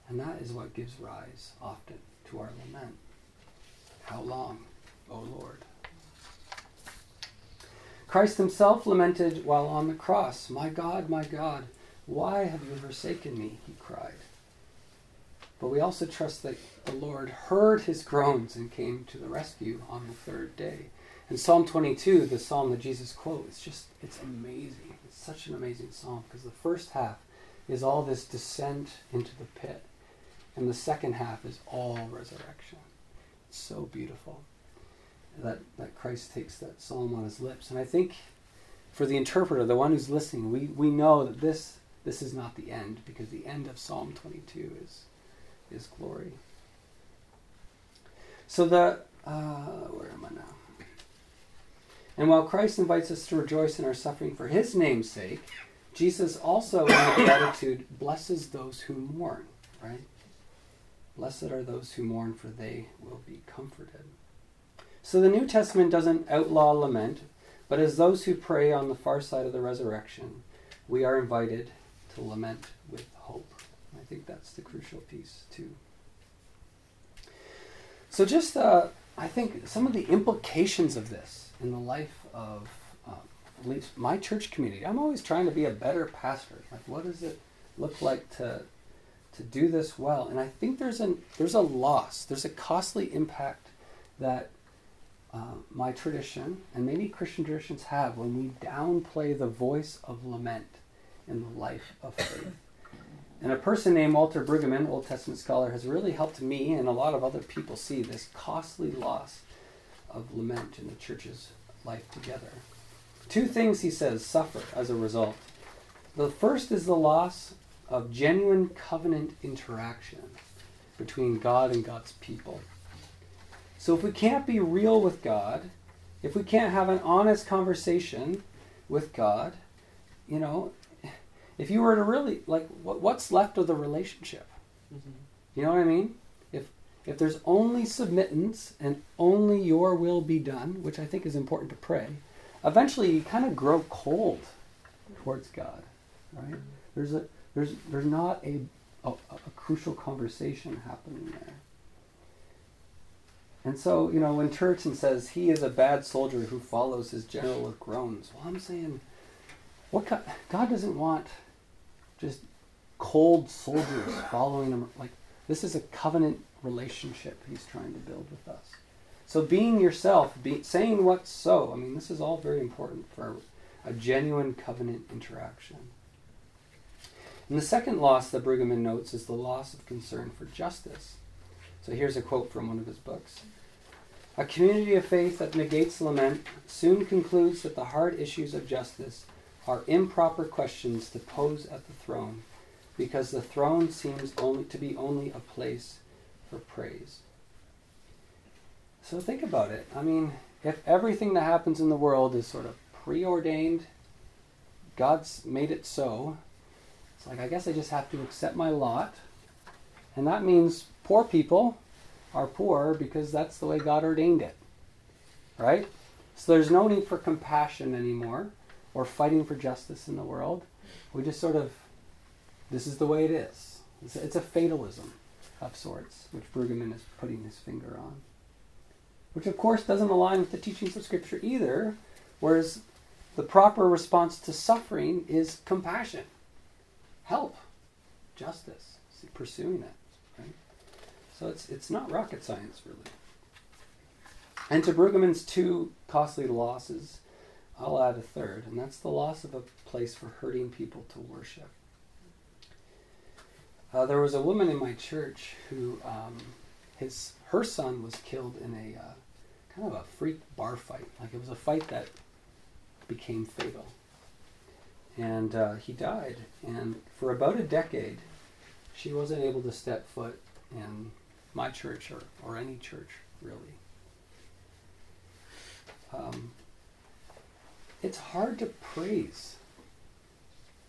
And that is what gives rise often to our lament. How long, O Lord? Christ himself lamented while on the cross, My God, my God, why have you forsaken me? He cried. But we also trust that the Lord heard his groans and came to the rescue on the third day. And Psalm 22, the psalm that Jesus quotes, it's just, it's amazing. It's such an amazing psalm because the first half is all this descent into the pit, and the second half is all resurrection. It's so beautiful that, that Christ takes that psalm on his lips. And I think for the interpreter, the one who's listening, we, we know that this, this is not the end because the end of Psalm 22 is, is glory. So the, uh, where am I now? And while Christ invites us to rejoice in our suffering for his name's sake, Jesus also, in the Beatitude, blesses those who mourn, right? Blessed are those who mourn, for they will be comforted. So the New Testament doesn't outlaw lament, but as those who pray on the far side of the resurrection, we are invited to lament with hope. I think that's the crucial piece, too. So, just uh, I think some of the implications of this in the life of uh, at least my church community. I'm always trying to be a better pastor. Like, what does it look like to to do this well? And I think there's an there's a loss. There's a costly impact that uh, my tradition and many Christian traditions have when we downplay the voice of lament in the life of faith. And a person named Walter Brueggemann, Old Testament scholar, has really helped me and a lot of other people see this costly loss of lament in the church's life together. Two things, he says, suffer as a result. The first is the loss of genuine covenant interaction between God and God's people. So if we can't be real with God, if we can't have an honest conversation with God, you know, if you were to really like what's left of the relationship? Mm-hmm. You know what I mean? If if there's only submittance and only your will be done, which I think is important to pray, eventually you kind of grow cold towards God, right? There's a there's there's not a, a, a crucial conversation happening there. And so, you know, when Turretin says he is a bad soldier who follows his general with groans, well, I'm saying, what God, God doesn't want just cold soldiers following him. Like, this is a covenant relationship he's trying to build with us. So, being yourself, be, saying what's so, I mean, this is all very important for a genuine covenant interaction. And the second loss that Brueggemann notes is the loss of concern for justice. So here's a quote from one of his books. A community of faith that negates lament soon concludes that the hard issues of justice are improper questions to pose at the throne because the throne seems only to be only a place for praise. So think about it. I mean, if everything that happens in the world is sort of preordained, God's made it so, it's like I guess I just have to accept my lot. And that means poor people are poor because that's the way God ordained it. Right? So there's no need for compassion anymore or fighting for justice in the world. We just sort of, this is the way it is. It's a, it's a fatalism of sorts, which Brueggemann is putting his finger on. Which, of course, doesn't align with the teachings of Scripture either, whereas the proper response to suffering is compassion, help, justice, pursuing it. So it's, it's not rocket science, really. And to Brueggemann's two costly losses, I'll add a third, and that's the loss of a place for hurting people to worship. Uh, there was a woman in my church who, um, his her son was killed in a uh, kind of a freak bar fight. Like it was a fight that became fatal, and uh, he died. And for about a decade, she wasn't able to step foot in my church or, or any church, really. Um, it's hard to praise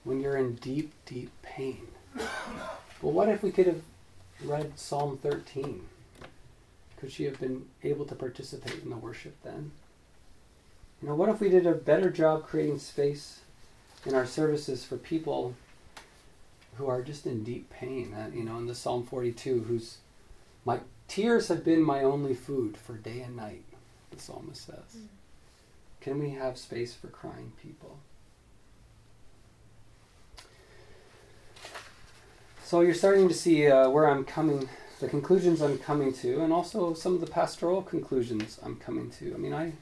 when you're in deep, deep pain. But what if we could have read Psalm 13? Could she have been able to participate in the worship then? You know, what if we did a better job creating space in our services for people who are just in deep pain? Uh, you know, in the Psalm 42, whose my tears have been my only food for day and night, the psalmist says. Mm. Can we have space for crying people? So you're starting to see uh, where I'm coming, the conclusions I'm coming to, and also some of the pastoral conclusions I'm coming to. I mean, I,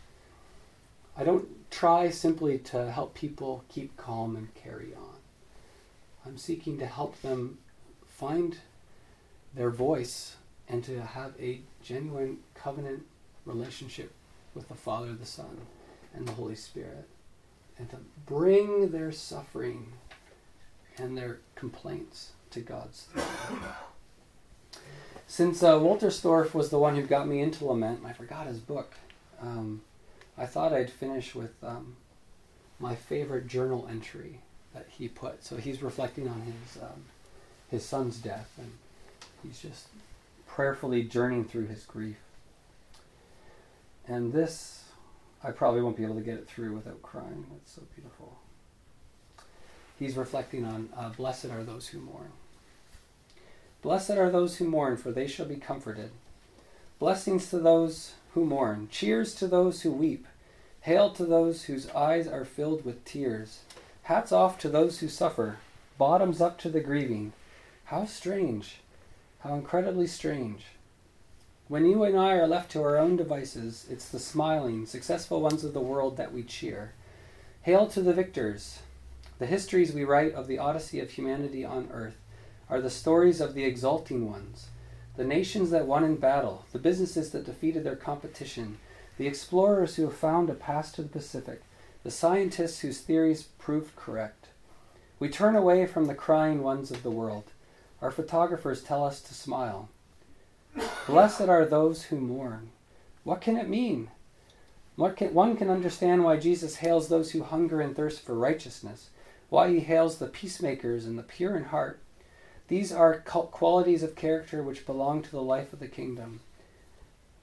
I don't try simply to help people keep calm and carry on. I'm seeking to help them find their voice and to have a genuine covenant relationship with the Father, the Son, and the Holy Spirit, and to bring their suffering and their complaints to God's throne. Since uh, Wolterstorff was the one who got me into lament, I forgot his book, um, I thought I'd finish with um, my favorite journal entry that he put. So he's reflecting on his um, his son's death, and he's just prayerfully journeying through his grief. And this, I probably won't be able to get it through without crying. That's so beautiful. He's reflecting on uh, Blessed are those who mourn. Blessed are those who mourn, for they shall be comforted. Blessings to those who mourn. Cheers to those who weep. Hail to those whose eyes are filled with tears. Hats off to those who suffer. Bottoms up to the grieving. How strange. How incredibly strange. When you and I are left to our own devices, it's the smiling, successful ones of the world that we cheer. Hail to the victors. The histories we write of the odyssey of humanity on earth are the stories of the exulting ones, the nations that won in battle, the businesses that defeated their competition, the explorers who have found a pass to the Pacific, the scientists whose theories proved correct. We turn away from the crying ones of the world. Our photographers tell us to smile. Blessed are those who mourn. What can it mean? What can, one can understand why Jesus hails those who hunger and thirst for righteousness, why he hails the peacemakers and the pure in heart. These are qualities of character which belong to the life of the kingdom.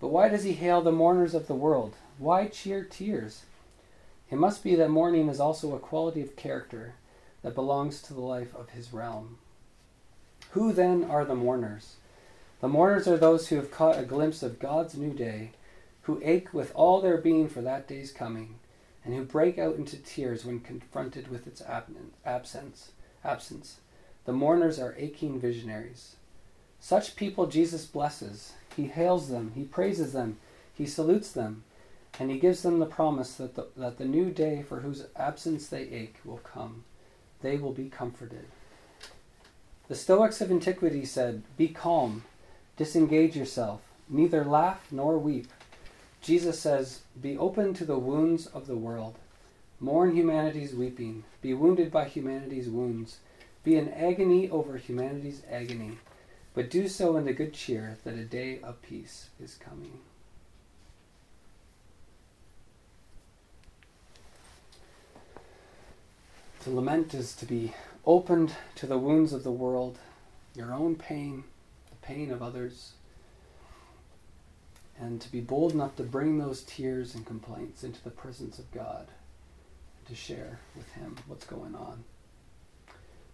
But why does he hail the mourners of the world? Why cheer tears? It must be that mourning is also a quality of character that belongs to the life of his realm. Who then are the mourners? The mourners are those who have caught a glimpse of God's new day, who ache with all their being for that day's coming, and who break out into tears when confronted with its absence. Absence. The mourners are aching visionaries. Such people Jesus blesses. He hails them, he praises them, he salutes them, and he gives them the promise that the, that the new day for whose absence they ache will come. They will be comforted. The Stoics of antiquity said, Be calm, disengage yourself, neither laugh nor weep. Jesus says, Be open to the wounds of the world. Mourn humanity's weeping. Be wounded by humanity's wounds. Be in agony over humanity's agony. But do so in the good cheer that a day of peace is coming. To lament is to be opened to the wounds of the world, your own pain, pain of others, and to be bold enough to bring those tears and complaints into the presence of God, to share with Him what's going on.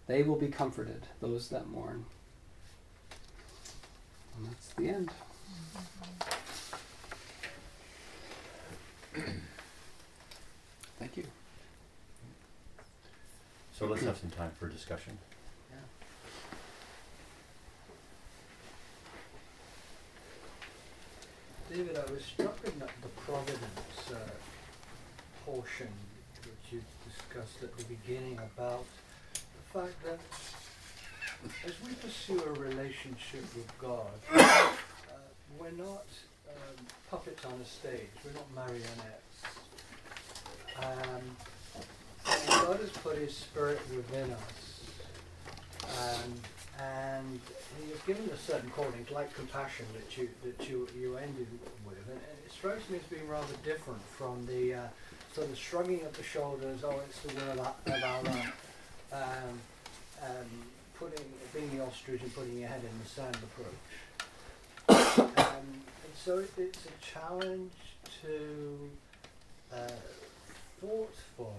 They will be comforted, those that mourn. And that's the end. Thank you. So let's have some time for discussion. David, I was struck with the the providence uh, portion which you discussed at the beginning about the fact that as we pursue a relationship with God, uh, we're not um, puppets on a stage, we're not marionettes. Um, God has put His Spirit within us, um, and He has given us certain qualities, like compassion that you that you you ended with, and, it strikes me as being rather different from the uh, sort of shrugging of the shoulders. Oh, it's the will of Allah. Um, um, putting being the ostrich and putting your head in the sand approach. um, and so it, it's a challenge to uh, thoughtful,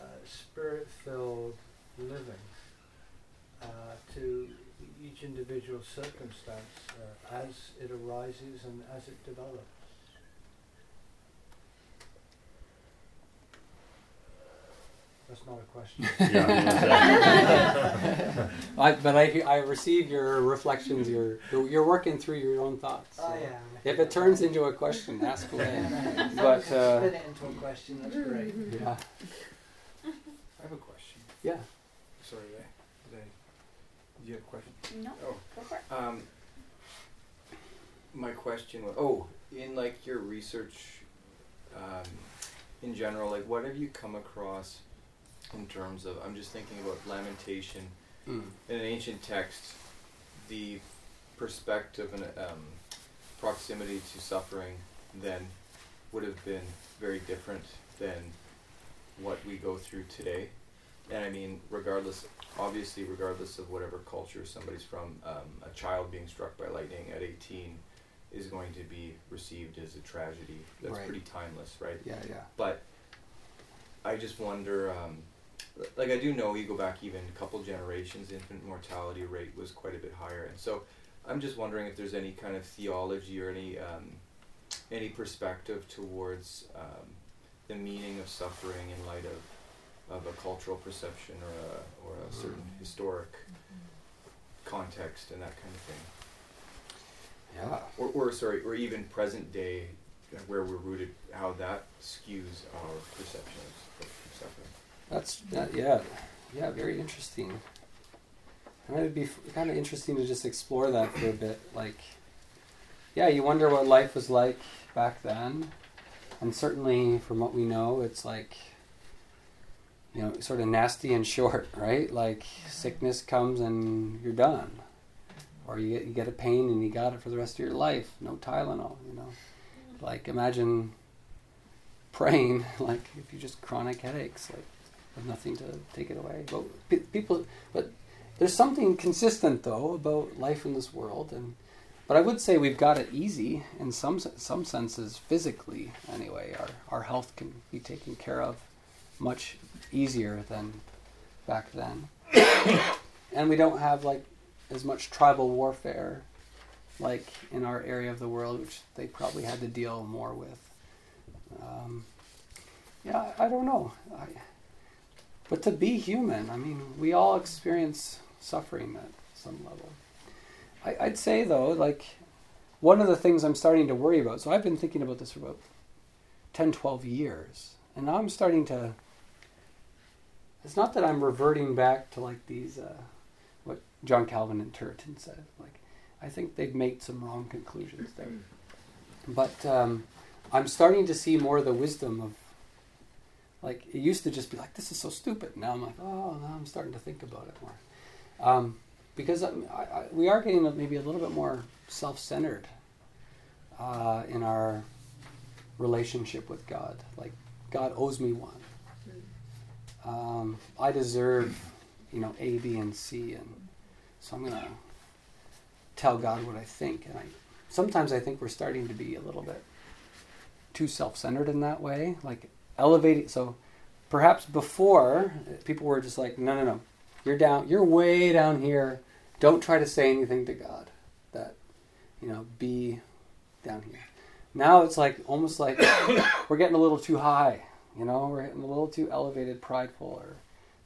uh, spirit-filled living uh, to each individual circumstance uh, as it arises and as it develops. That's not a question. Yeah, I, but I, I receive your reflections. You're, you're you're working through your own thoughts. so I am. If it turns into a question, ask away. As long But, as uh, spin it into a question, that's great. Yeah. I have a question. Yeah. Sorry, Ray. Did I, do you have a question? No, Oh. go for it. Um, my question was, oh, in like your research, um, in general, like what have you come across in terms of? I'm just thinking about lamentation Mm. in an ancient text, the perspective and um, proximity to suffering then would have been very different than what we go through today. And I mean, regardless, obviously, regardless of whatever culture somebody's from, um, a child being struck by lightning at 18 is going to be received as a tragedy. That's Right. pretty timeless, right? Yeah, yeah. But I just wonder, um, like I do know you go back even a couple generations, infant mortality rate was quite a bit higher, and so I'm just wondering if there's any kind of theology or any um, any perspective towards um, the meaning of suffering in light of of a cultural perception or a or a certain Mm. historic context and that kind of thing, Yeah. or or sorry, or even present day where we're rooted, how that skews our perception of, of suffering. That's that, yeah, yeah, very interesting. And it'd be kind of interesting to just explore that for a bit. Like, yeah, you wonder what life was like back then, and certainly from what we know, it's like, you know, sort of nasty and short, right? Like sickness comes and you're done, or you get you get a pain and you got it for the rest of your life. No Tylenol, you know. Like imagine praying like if you just chronic headaches like with nothing to take it away. But pe- people, but there's something consistent though about life in this world, and but I would say we've got it easy in some some senses physically anyway. Our our health can be taken care of much easier than back then, and we don't have like as much tribal warfare like in our area of the world, which they probably had to deal more with. Um, yeah, I, I don't know. I, but to be human, I mean, we all experience suffering at some level. I, I'd say, though, like, one of the things I'm starting to worry about, so I've been thinking about this for about 10, 12 years, and now I'm starting to. It's not that I'm reverting back to, like, these, uh, what John Calvin and Turretin said. Like, I think they've made some wrong conclusions there. But um, I'm starting to see more of the wisdom of like it used to just be like this is so stupid. Now I'm like, oh, now I'm starting to think about it more, um, because I, I, we are getting maybe a little bit more self-centered uh, in our relationship with God. Like God owes me one. Um, I deserve, you know, A, B, and C, and so I'm gonna tell God what I think. And I sometimes I think we're starting to be a little bit too self-centered in that way, like elevating. So perhaps before people were just like, no, no, no, you're down, you're way down here. Don't try to say anything to God. That you know, be down here. Now it's like almost like we're getting a little too high. You know, we're getting a little too elevated, prideful, or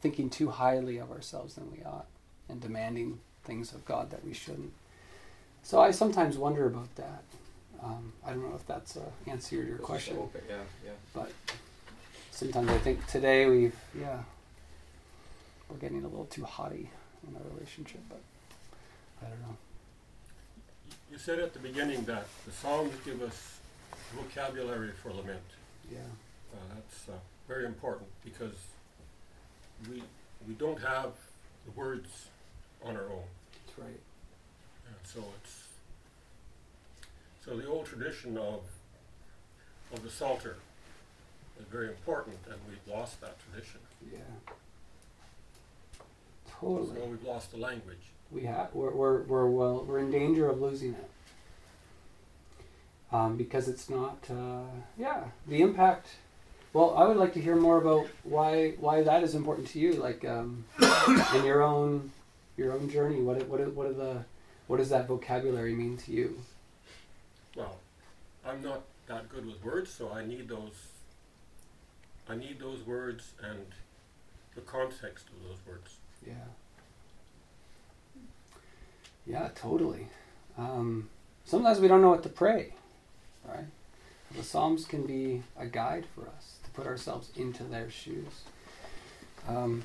thinking too highly of ourselves than we ought, and demanding things of God that we shouldn't. So I sometimes wonder about that. Um, I don't know if that's a answer to your It's question, open, Yeah, yeah. but sometimes I think today we've yeah we're getting a little too haughty in our relationship, but I don't know. You said at the beginning that the Psalms give us vocabulary for lament. Yeah, That's uh, very important because we we don't have the words on our own. that's right. And so it's so the old tradition of of the Psalter is very important, and we've lost that tradition. Yeah, totally. So we've lost the language. We have we're we're we're, well, we're in danger of losing it um, because it's not. Uh, yeah, the impact. Well, I would like to hear more about why why that is important to you, like um, in your own your own journey. What what what are the what does that vocabulary mean to you? Well, I'm not that good with words, so I need those. I need those words and the context of those words. Yeah. Yeah, totally. Um, sometimes we don't know what to pray, right? The Psalms can be a guide for us put ourselves into their shoes. Um,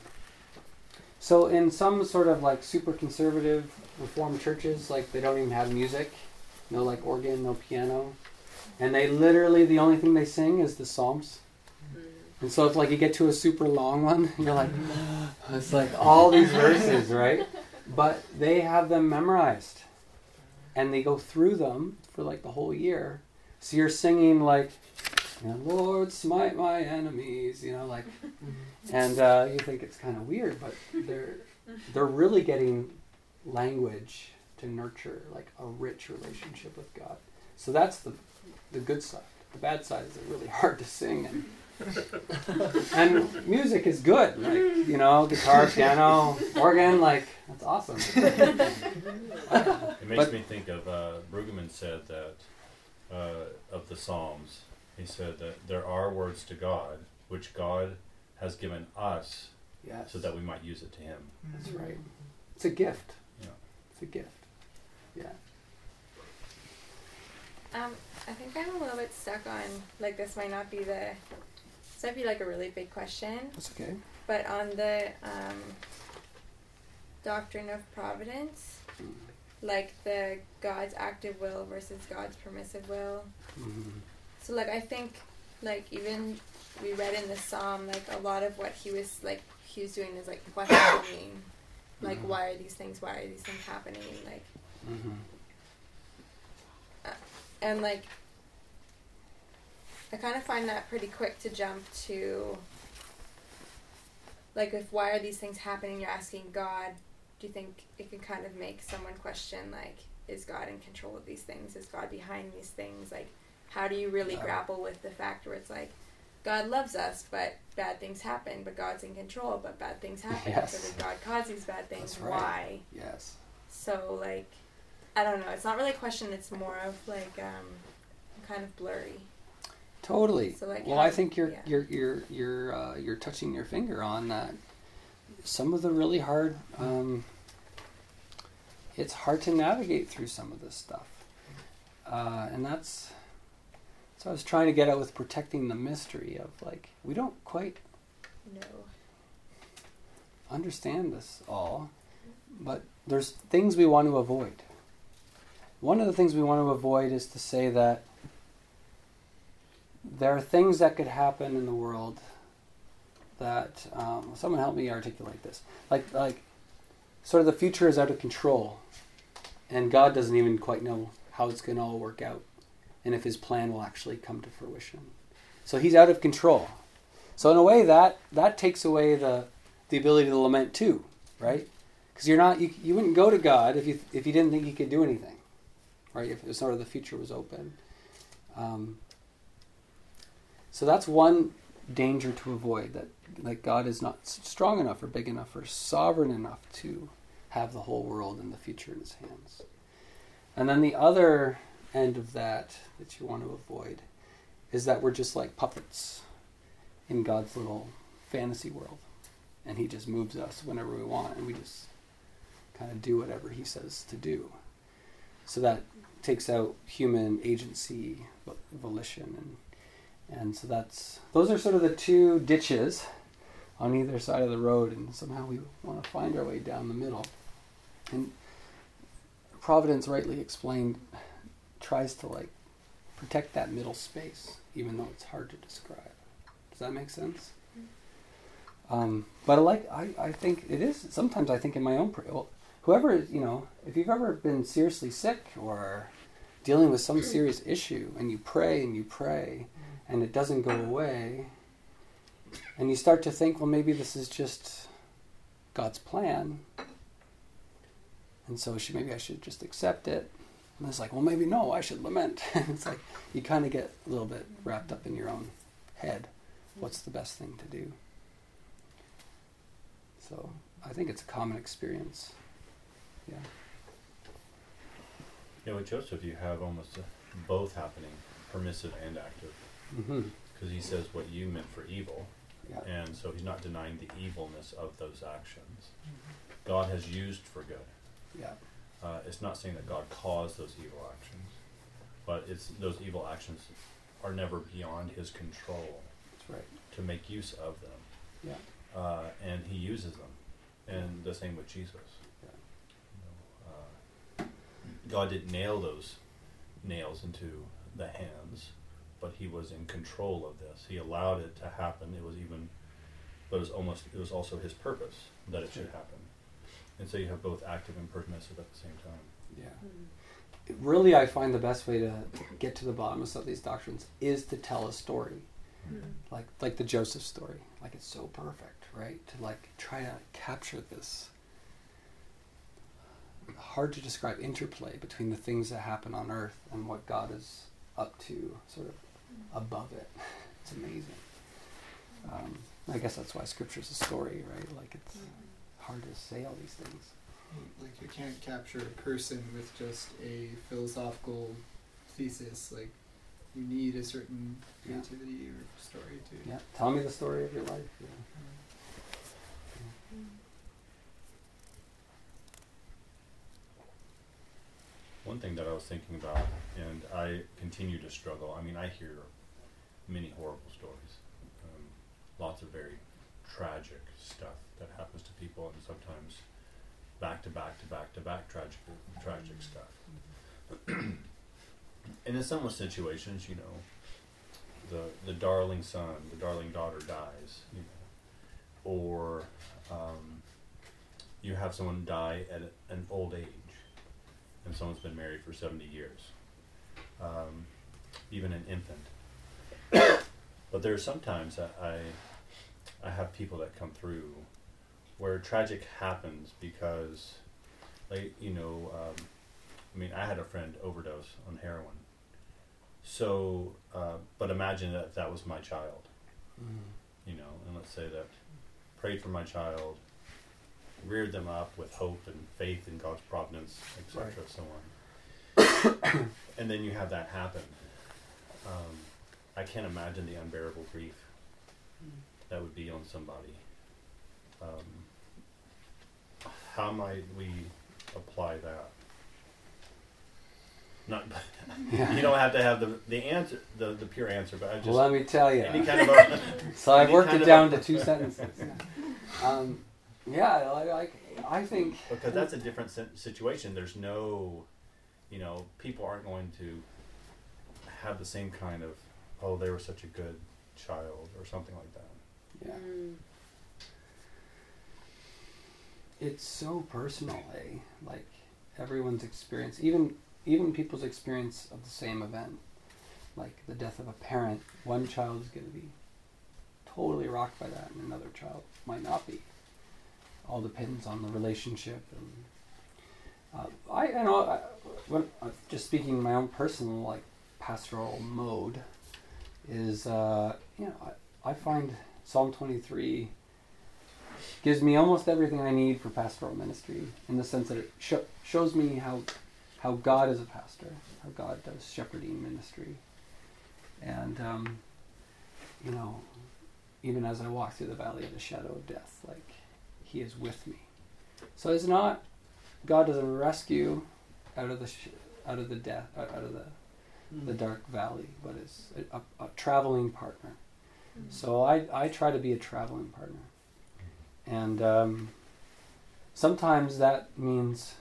so, in some sort of like super conservative Reformed churches, like they don't even have music, no like organ, no piano, and they literally the only thing they sing is the Psalms. And so, if like you get to a super long one, you're like, it's like all these verses, right? But they have them memorized, and they go through them for like the whole year. So you're singing like, you know, Lord, smite my enemies, you know, like, and uh, you think it's kind of weird, but they're they're really getting language to nurture like a rich relationship with God. So that's the the good side. The bad side is they're really hard to sing and and music is good, like you know, guitar, piano, organ, like that's awesome. It makes But- me think of uh, Brueggemann said that uh, of the Psalms. He said that there are words to God which God has given us Yes, so that we might use it to Him. that's right. It's a gift. Yeah. It's a gift. Yeah. Um, I think I'm a little bit stuck on like this might not be the this might be like a really big question, That's okay. but on the um, doctrine of providence, Mm. like the God's active will versus God's permissive will. Mhm. So like I think like even we read in the psalm like a lot of what he was like he was doing is like questioning like Mhm. why are these things why are these things happening like Mhm. and like I kind of find that pretty quick to jump to like if why are these things happening you're asking God do you think it can kind of make someone question like is God in control of these things is God behind these things like how do you really Yeah. grapple with the fact where it's like God loves us but bad things happen but God's in control but bad things happen Yes. so did God cause these bad things right. why Yes. so like I don't know it's not really a question it's more of like um kind of blurry Totally. So, like, well, how- I think you're yeah. you're you're you're uh, you're touching your finger on that. Some of the really hard. Um, it's hard to navigate through some of this stuff, uh, and that's. So I was trying to get at with protecting the mystery of like we don't quite no. understand this all, but there's things we want to avoid. One of the things we want to avoid is to say that there are things that could happen in the world that um, someone help me articulate this. Like like sort of the future is out of control and god doesn't even quite know how it's going to all work out and if his plan will actually come to fruition. So he's out of control. So in a way that that takes away the the ability to lament too right? Because you're not you, you wouldn't go to god if you if you didn't think he could do anything right? If sort of the future was open. Um, so that's one danger to avoid that like God is not strong enough or big enough or sovereign enough to have the whole world and the future in his hands. And then the other end of that that you want to avoid is that we're just like puppets in God's little fantasy world. And he just moves us whenever we want and we just kind of do whatever he says to do. So that takes out human agency, volition and and so that's those are sort of the two ditches on either side of the road, and somehow we want to find our way down the middle. And Providence, rightly explained, tries to like protect that middle space, even though it's hard to describe. Does that make sense? Um, but I like I, I think it is sometimes I think in my own prayer. Well, whoever you know, if you've ever been seriously sick or dealing with some serious issue, and you pray and you pray, and it doesn't go away, and you start to think, well, maybe this is just God's plan. and so she maybe I should just accept it. And it's like, well, maybe no, I should lament. it's like you kind of get a little bit wrapped up in your own head. What's the best thing to do? So I think it's a common experience. Yeah. Yeah, with Joseph, you have almost uh, both happening, permissive and active. Mm-hmm. Because he says what you meant for evil, Yeah. and so he's not denying the evilness of those actions. God has used for good. Yeah. Uh, it's not saying that God caused those evil actions, but it's those evil actions are never beyond His control right. to make use of them. Yeah. Uh, and He uses them, and the same with Jesus. Yeah. You know, uh, God didn't nail those nails into the hands, but He was in control of this. He allowed it to happen. It was even, but it was almost. It was also His purpose that it should happen. And so you have both active and permissive at the same time. Yeah. Hmm. really i find the best way to get to the bottom of some of these doctrines is to tell a story. Hmm. Hmm. Like like the joseph story. Like it's so perfect right? To like try to capture this hard to describe interplay between the things that happen on earth and what god is up to sort of above it. It's amazing. Um, i guess that's why scripture's a story right? Like it's hard to say all these things Like you can't capture a person with just a philosophical thesis. Like you need a certain Yeah. creativity or story to. yeah tell me the story of your life yeah. One thing that I was thinking about, and I continue to struggle. I mean, I hear many horrible stories, um, lots of very tragic stuff that happens to people, and sometimes back to back to back to back tragic tragic stuff. and in some situations, you know, the the darling son, the darling daughter dies, you know, or um, you have someone die at an old age and someone's been married for 70 years, um, even an infant. but there are sometimes that I, I have people that come through where tragic happens because, like, you know, um, I mean, I had a friend overdose on heroin. So, uh, but imagine that that was my child, you know, and let's say that prayed for my child, reared them up with hope and faith in God's providence, etc., Right. so on. and then you have that happen. Um, I can't imagine the unbearable grief that would be on somebody. Um, how might we apply that? Not, you don't have to have the the answer, the, the pure answer, but I just well, let me tell you any kind of a, So I Any worked it down a- to two sentences. Um, yeah, like I think because that's a different situation. There's no, you know, people aren't going to have the same kind of, oh, they were such a good child or something like that. Yeah, Mm. it's so personal, eh? Like everyone's experience, even even people's experience of the same event, like the death of a parent. One child is going to be totally rocked by that, and another child might not be. All depends on the relationship and. Uh, I, I know, I, when, uh, just speaking my own personal like pastoral mode, is uh, you know I, I find Psalm twenty three gives me almost everything I need for pastoral ministry in the sense that it sho- shows me how how God is a pastor, how God does shepherding ministry, and um, you know, even as I walk through the valley of the shadow of death, like He is with me. So it's not God doesn't rescue out of the sh- out of the death out of the the dark valley, but it's a, a, a traveling partner. So I, I try to be a traveling partner. And um, sometimes that means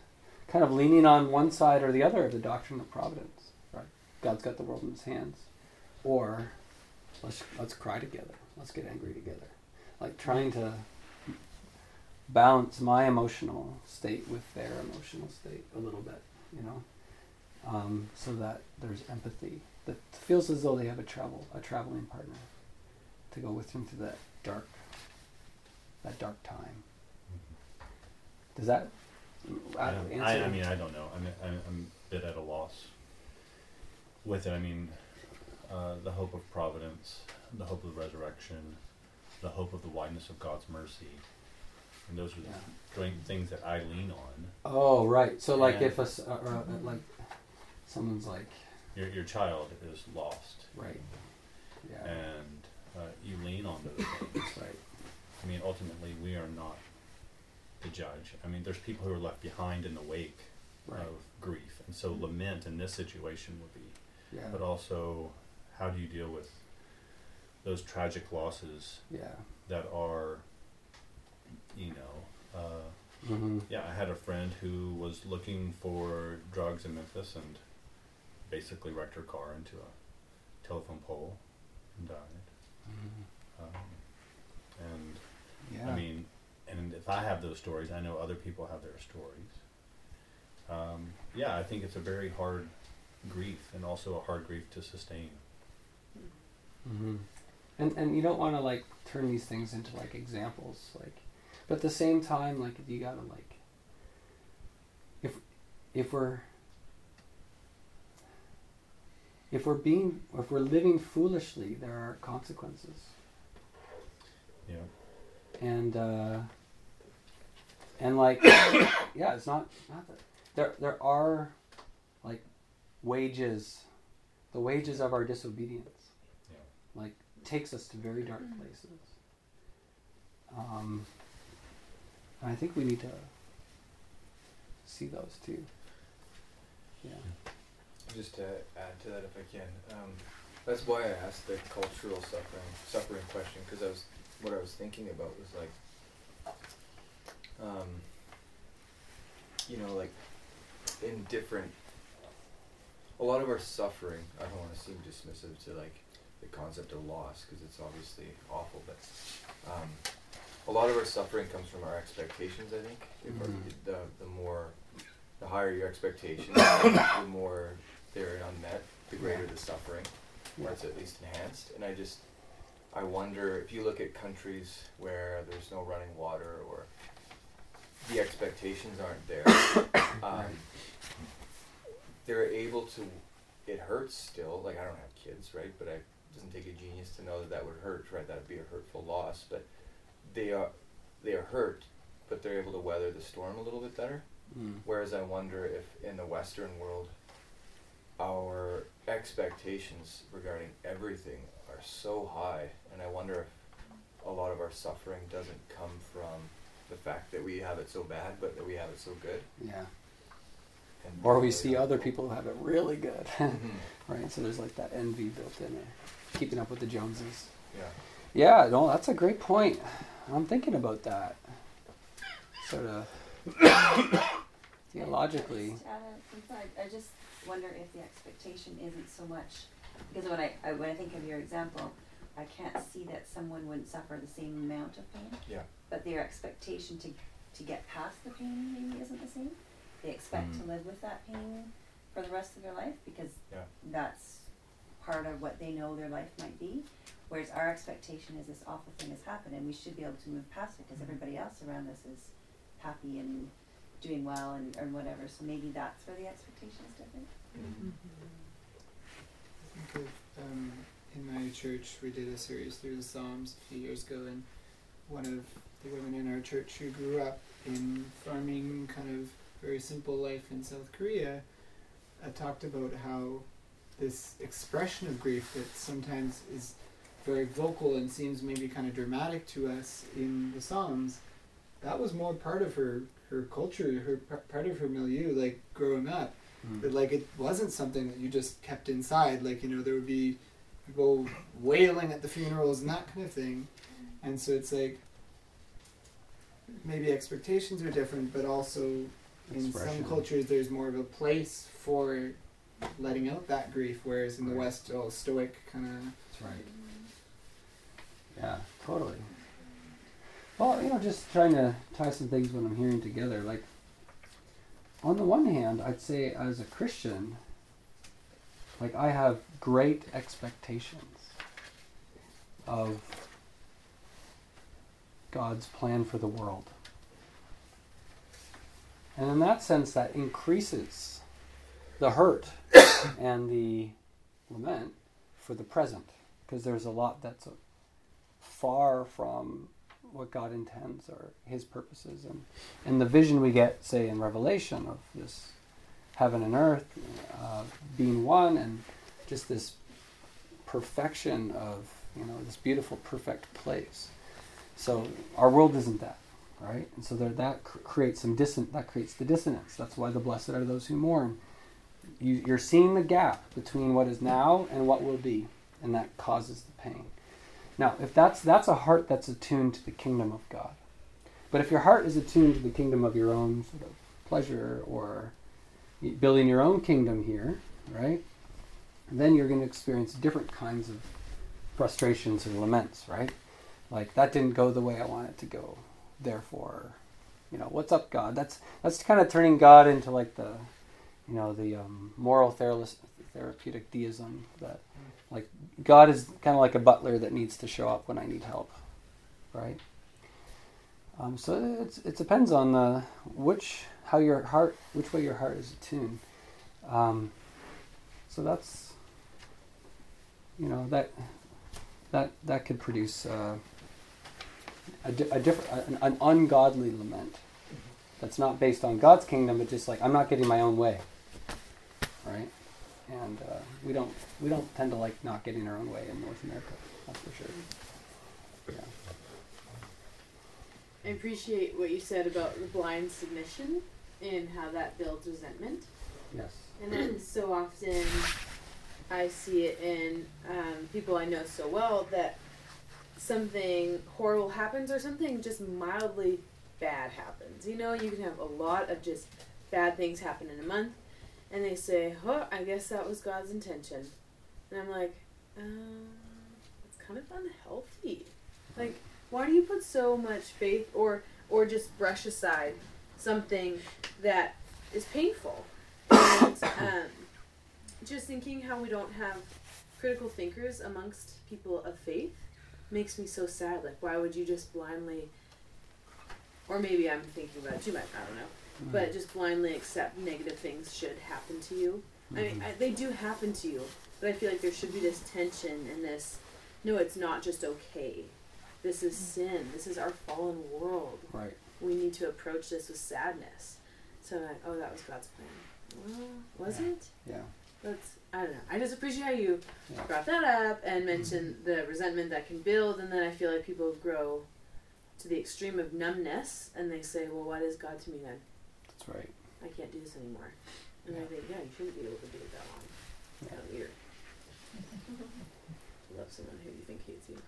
kind of leaning on one side or the other of the doctrine of providence. Right? God's got the world in his hands. Or let's, let's cry together. Let's get angry together. Like trying to balance my emotional state with their emotional state a little bit, you know, um, so that there's empathy. That feels as though they have a travel a traveling partner to go with him through that dark that dark time. Does that Uh, I, I, answer- I mean, I don't know. I mean, I'm, I'm a bit at a loss with it. I mean, uh, the hope of providence, the hope of the resurrection, the hope of the wideness of God's mercy. And those are the Yeah. things that I lean on. Oh, right. So, like, if a, uh, uh, like someone's like, Your, your child is lost, right, yeah, and uh, you lean on those things. right, I mean, ultimately, we are not the judge. I mean, there's people who are left behind in the wake right, of grief, and so lament in this situation would be yeah, but also how do you deal with those tragic losses yeah, that are you know uh, mm-hmm. yeah i had a friend who was looking for drugs in memphis and basically wrecked her car into a telephone pole and died um, and yeah. i mean and if i have those stories i know other people have their stories. Um, yeah i think it's a very hard grief and also a hard grief to sustain. Hmm And and you don't want to like turn these things into like examples, like, but at the same time, like you gotta like, if if we're if we're being if we're living foolishly, there are consequences, yeah and uh, and like yeah, it's not not that there there are like wages, the wages of our disobedience yeah like takes us to very dark places. Um, and I think we need to see those too. Yeah. Just to add to that, if I can, um, that's why I asked the cultural suffering suffering question because I was what I was thinking about was like, um, you know, like in different. A lot of our suffering. I don't want to seem dismissive to like the concept of loss because it's obviously awful, but um, a lot of our suffering comes from our expectations. I think Mhm. the the more the higher your expectations, the more they're unmet, the greater the suffering, or it's at least enhanced. And I just, I wonder if you look at countries where there's no running water or the expectations aren't there, um, they're able to. It hurts still. Like I don't have kids, right? But I it doesn't take a genius to know that that would hurt, right? That would be a hurtful loss. But they are they are hurt, but they're able to weather the storm a little bit better. Mm. Whereas I wonder if in the Western world, our expectations regarding everything are so high, and I wonder if a lot of our suffering doesn't come from the fact that we have it so bad, but that we have it so good. Yeah. And Or we see other people who have it really good, Mhm. right? So there's like that envy built in there, keeping up with the Joneses. Yeah. Yeah, no, that's a great point. I'm thinking about that. Sort of theologically. Just add a- some thought. I just wonder if the expectation isn't so much because when I, I when I think of your example, I can't see that someone wouldn't suffer the same amount of pain, Yeah. but their expectation to to get past the pain maybe isn't the same. They expect Mm. to live with that pain for the rest of their life because Yeah. that's part of what they know their life might be. Whereas our expectation is this awful thing has happened and we should be able to move past it because everybody else around us is happy and doing well and or whatever. So maybe that's where the expectation is different. Mhm. I think of, um, in my church, we did a series through the Psalms a few years ago, and one of the women in our church who grew up in farming, kind of very simple life in South Korea, uh, talked about how this expression of grief that sometimes is very vocal and seems maybe kind of dramatic to us in the Psalms, that was more part of her her culture, her part of her milieu, like growing up Mm. but like it wasn't something that you just kept inside like you know there would be people wailing at the funerals and that kind of thing and so it's like maybe expectations are different but also in some cultures there's more of a place for letting out that grief whereas in the Right. west all stoic kind of That's right. Yeah, totally. Well, you know, just trying to tie some things when I'm hearing together. Like, on the one hand, I'd say as a Christian, like I have great expectations of God's plan for the world. And in that sense, that increases the hurt and the lament for the present, because there's a lot that's far from what God intends or His purposes, and and the vision we get, say, in Revelation of this heaven and earth uh, being one, and just this perfection of you know this beautiful, perfect place. So our world isn't that, right? And so there, that cr- creates some disson- That creates the dissonance. That's why the blessed are those who mourn. You, you're seeing the gap between what is now and what will be, and that causes the pain. Now, if that's that's a heart that's attuned to the kingdom of God, but if your heart is attuned to the kingdom of your own sort of pleasure or building your own kingdom here, right? Then you're going to experience different kinds of frustrations and laments, right? Like that didn't go the way I wanted it to go. Therefore, you know, what's up, God? That's that's kind of turning God into like the, you know, the um, moral therapeutic deism that, like, God is kind of like a butler that needs to show up when I need help, right? Um, so it depends on the which how your heart which way your heart is attuned. Um, so that's you know that that that could produce uh, a, di- a different an, an ungodly lament that's not based on God's kingdom, but just like I'm not getting my own way, right? And uh, we don't we don't tend to like not getting our own way in North America. That's for sure. Yeah. I appreciate what you said about the blind submission and how that builds resentment. Yes. And then so often I see it in um, people I know so well that something horrible happens or something just mildly bad happens. You know, you can have a lot of just bad things happen in a month, and they say, "Oh, I guess that was God's intention," and I'm like, um, "It's kind of unhealthy. Like, why do you put so much faith or or just brush aside something that is painful?" And um, just thinking how we don't have critical thinkers amongst people of faith makes me so sad. Like, why would you just blindly, or maybe I'm thinking about it too much, I don't know, but just blindly accept negative things should happen to you? I mean, mm-hmm. I, they do happen to you, but I feel like there should be this tension and this no, it's not just okay. This is mm. sin. This is our fallen world. Right. We need to approach this with sadness. So I'm like, oh, that was God's plan. Well, was Yeah. it? Yeah. That's I don't know. I just appreciate how you Yeah. brought that up and mm-hmm. mentioned the resentment that can build, and then I feel like people grow to the extreme of numbness, and they say, "Well, what is God to me then? That's right. I can't do this anymore." And I think, yeah, you shouldn't be able to do it that long. It's Yeah. kind of weird. Love someone who you think hates you.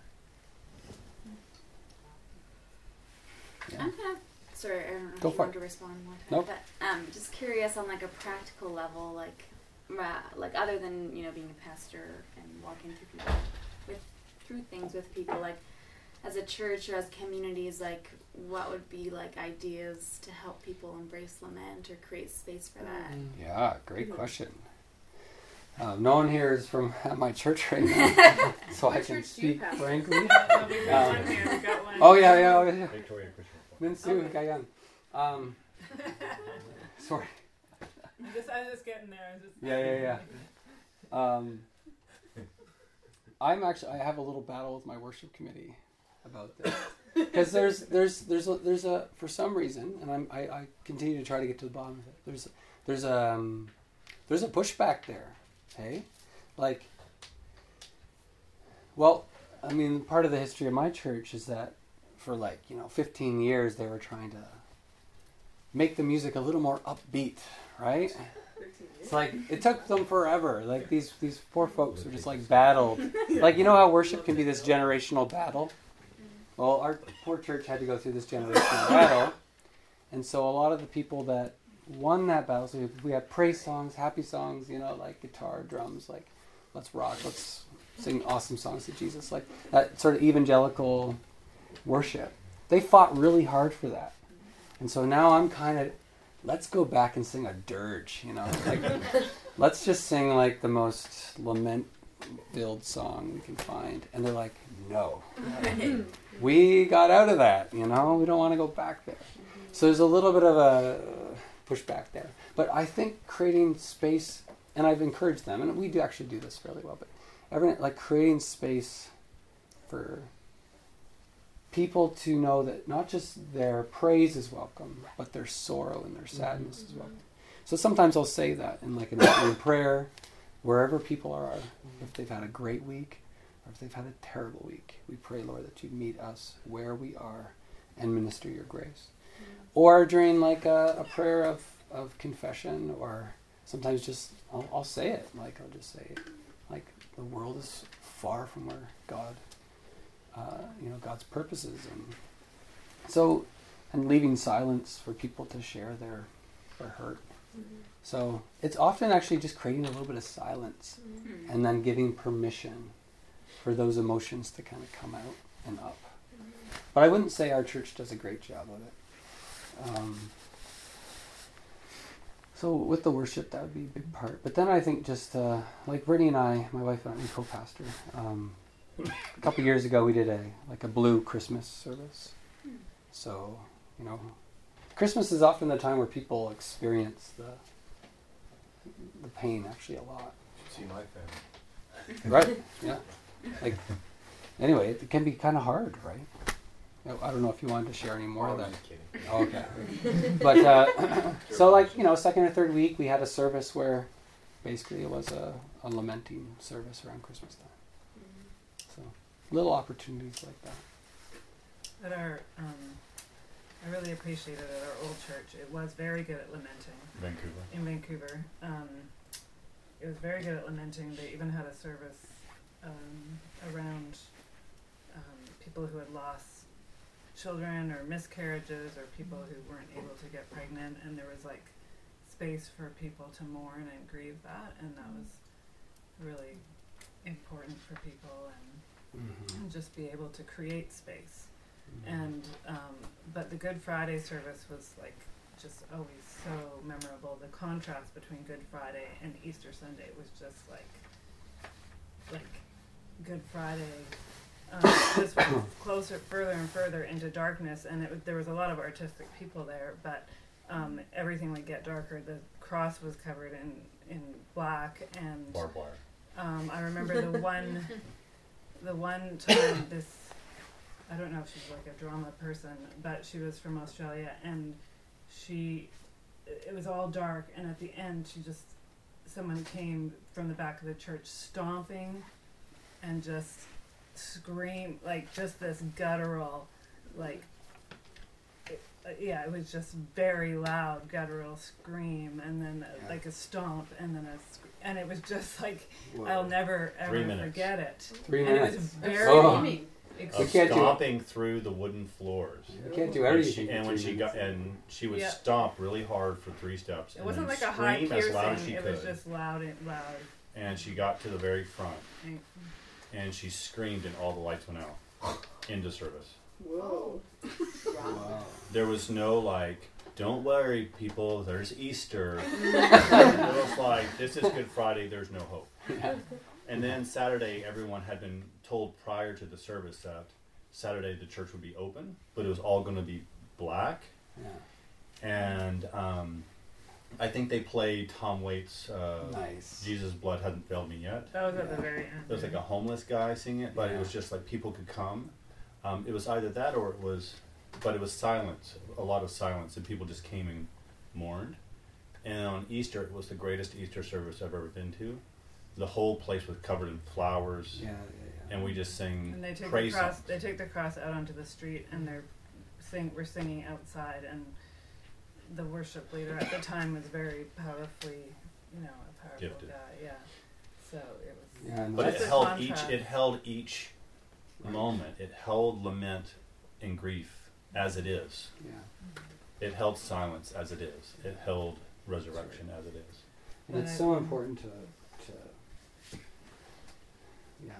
Yeah. I'm kind of sorry. I don't know Go if you for want it. to respond one time, Nope. but um, just curious on like a practical level, like ma- like other than you know being a pastor and walking through people with through things with people, like as a church or as communities, like what would be like ideas to help people embrace lament or create space for that? Yeah, great Mhm. question. Uh, no one here is from at my church right now, so I can church do you speak frankly. Um, one here, got one. Oh yeah, yeah, oh, yeah. Victoria Christian. Minsu Okay. Gayan. Um, sorry. Just, I was just getting there. Just Yeah, yeah, yeah. Um, I'm actually I have a little battle with my worship committee about this because there's there's there's a, there's a for some reason and I'm, I I continue to try to get to the bottom of it. There's there's a um, there's a pushback there. Hey, like, well, I mean, part of the history of my church is that for like you know 15 years they were trying to make the music a little more upbeat, right? It's like it took them forever. Like these these poor folks were just like battled. Like you know how worship can be this generational battle. Well, our poor church had to go through this generational battle, and so a lot of the people that won that battle. So we have praise songs, happy songs, you know, like guitar, drums, like let's rock, let's sing awesome songs to Jesus, like that sort of evangelical worship. They fought really hard for that, and so now I'm kind of let's go back and sing a dirge, you know, like let's just sing like the most lament filled song we can find. And they're like, no, we got out of that, you know, we don't want to go back there. Mm-hmm. So there's a little bit of a pushback there. But I think creating space, and I've encouraged them, and we do actually do this fairly well. But every like creating space for people to know that not just their praise is welcome, but their sorrow and their sadness is mm-hmm. welcome. So sometimes I'll say that in like an opening prayer, wherever people are, if they've had a great week or if they've had a terrible week, we pray, Lord, that you meet us where we are and minister your grace. Or during like a, a prayer of, of confession, or sometimes just I'll, I'll say it, like I'll just say, it, like the world is far from where God, uh, you know, God's purposes, and so and leaving silence for people to share their their hurt. So it's often actually just creating a little bit of silence Mm-hmm. and then giving permission for those emotions to kind of come out and up. But I wouldn't say our church does a great job of it. Um, so with the worship, that would be a big part. But then I think just uh, like Brittany and I, my wife and I, we co-pastor. Um, a couple years ago, we did a like a blue Christmas service. So you know, Christmas is often the time where people experience the the pain actually a lot. See my family. Right. Yeah. Like anyway, it can be kind of hard, right? I- I don't know if you wanted to share any more Oh, of that. Kidding. Oh, okay. But uh, so, like you know, second or third week, we had a service where basically it was a, a lamenting service around Christmas time. So little opportunities like that. At our, um, I really appreciated it at our old church. It was very good at lamenting Vancouver. in Vancouver. Um, it was very good at lamenting. They even had a service um, around um, people who had lost children or miscarriages or people who weren't able to get pregnant, and there was like space for people to mourn and grieve that, and that was really important for people and, Mm-hmm. and just be able to create space and um, but the Good Friday service was like just always so memorable. The contrast between Good Friday and Easter Sunday was just like like Good Friday um, just went closer, further and further into darkness, and it, there was a lot of artistic people there, but um, everything would get darker. The cross was covered in in black, and Barbed wire. um, I remember the one, the one time this, I don't know if she's like a drama person, but she was from Australia and she, it was all dark and at the end she just, someone came from the back of the church stomping and just scream, like just this guttural, like, it, uh, yeah, it was just very loud guttural scream and then uh, Yeah. like a stomp and then a sc- and it was just like Whoa. I'll never ever forget it. Three and minutes. it was very Oh. Ex- We Of can't do stomping through the wooden floors. You can't do And she, and when she got and she would Yeah. stomp really hard for three steps. it and wasn't then like a high scream as loud as piercing. she It could. was just loud and loud. and she got to the very front And- and she screamed and all the lights went out into service. Whoa. Wow. There was no like, don't worry, people. There's Easter. it was like, this is Good Friday. There's no hope. Yeah. And then Saturday, everyone had been told prior to the service that Saturday the church would be open, but it was all going to be black. Yeah. And um, I think they played Tom Waits' uh, Nice. "Jesus' Blood Hadn't Failed Me Yet." That was at the very end. There was like a homeless guy singing it, but Yeah. it was just like people could come. Um, it was either that or it was, but it was silence, a lot of silence, and people just came and mourned. And on Easter, it was the greatest Easter service I've ever been to. The whole place was covered in flowers, Yeah, yeah, yeah. And we just sing and they take the cross. songs. They take the cross out onto the street, and they're sing. We're singing outside, and the worship leader at the time was very powerfully, you know, a powerful Gifted. guy. Yeah. So it was. Yeah, and But That's it the held contrast. each. It held each Right. moment. It held lament and grief as it is. yeah. Mm-hmm. It held silence as it is. It held resurrection as it is. And it's But so important to, to, yeah,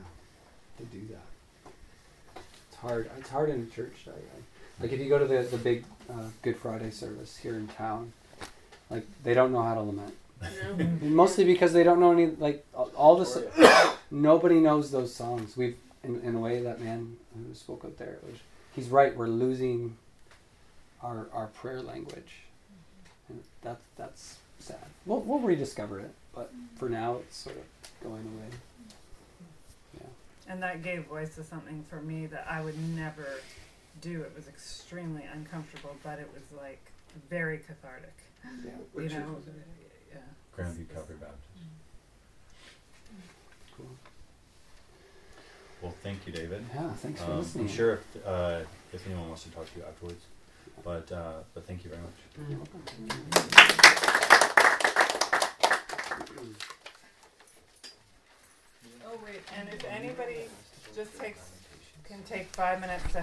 to do that. It's hard. It's hard in a church. I, I, like if you go to the the big uh, Good Friday service here in town, like they don't know how to lament. No. Mostly because they don't know any like all- this. nobody knows those songs. We've in, in a way that man who spoke out there. Was, he's right. We're losing our our prayer language, And that's that's sad. We'll we'll rediscover it, but for now it's sort of going away. Yeah. And that gave voice to something for me that I would never do. It was extremely uncomfortable, but it was like very cathartic. Yeah. You Which know, is- yeah. Grandview Calvary Baptist. Cool. Well, thank you, David. Yeah. Thanks for Um, listening. I'm sure if, uh, if anyone wants to talk to you afterwards, but uh, but thank you very much. You're welcome. Oh wait, and if anybody just takes can take five minutes to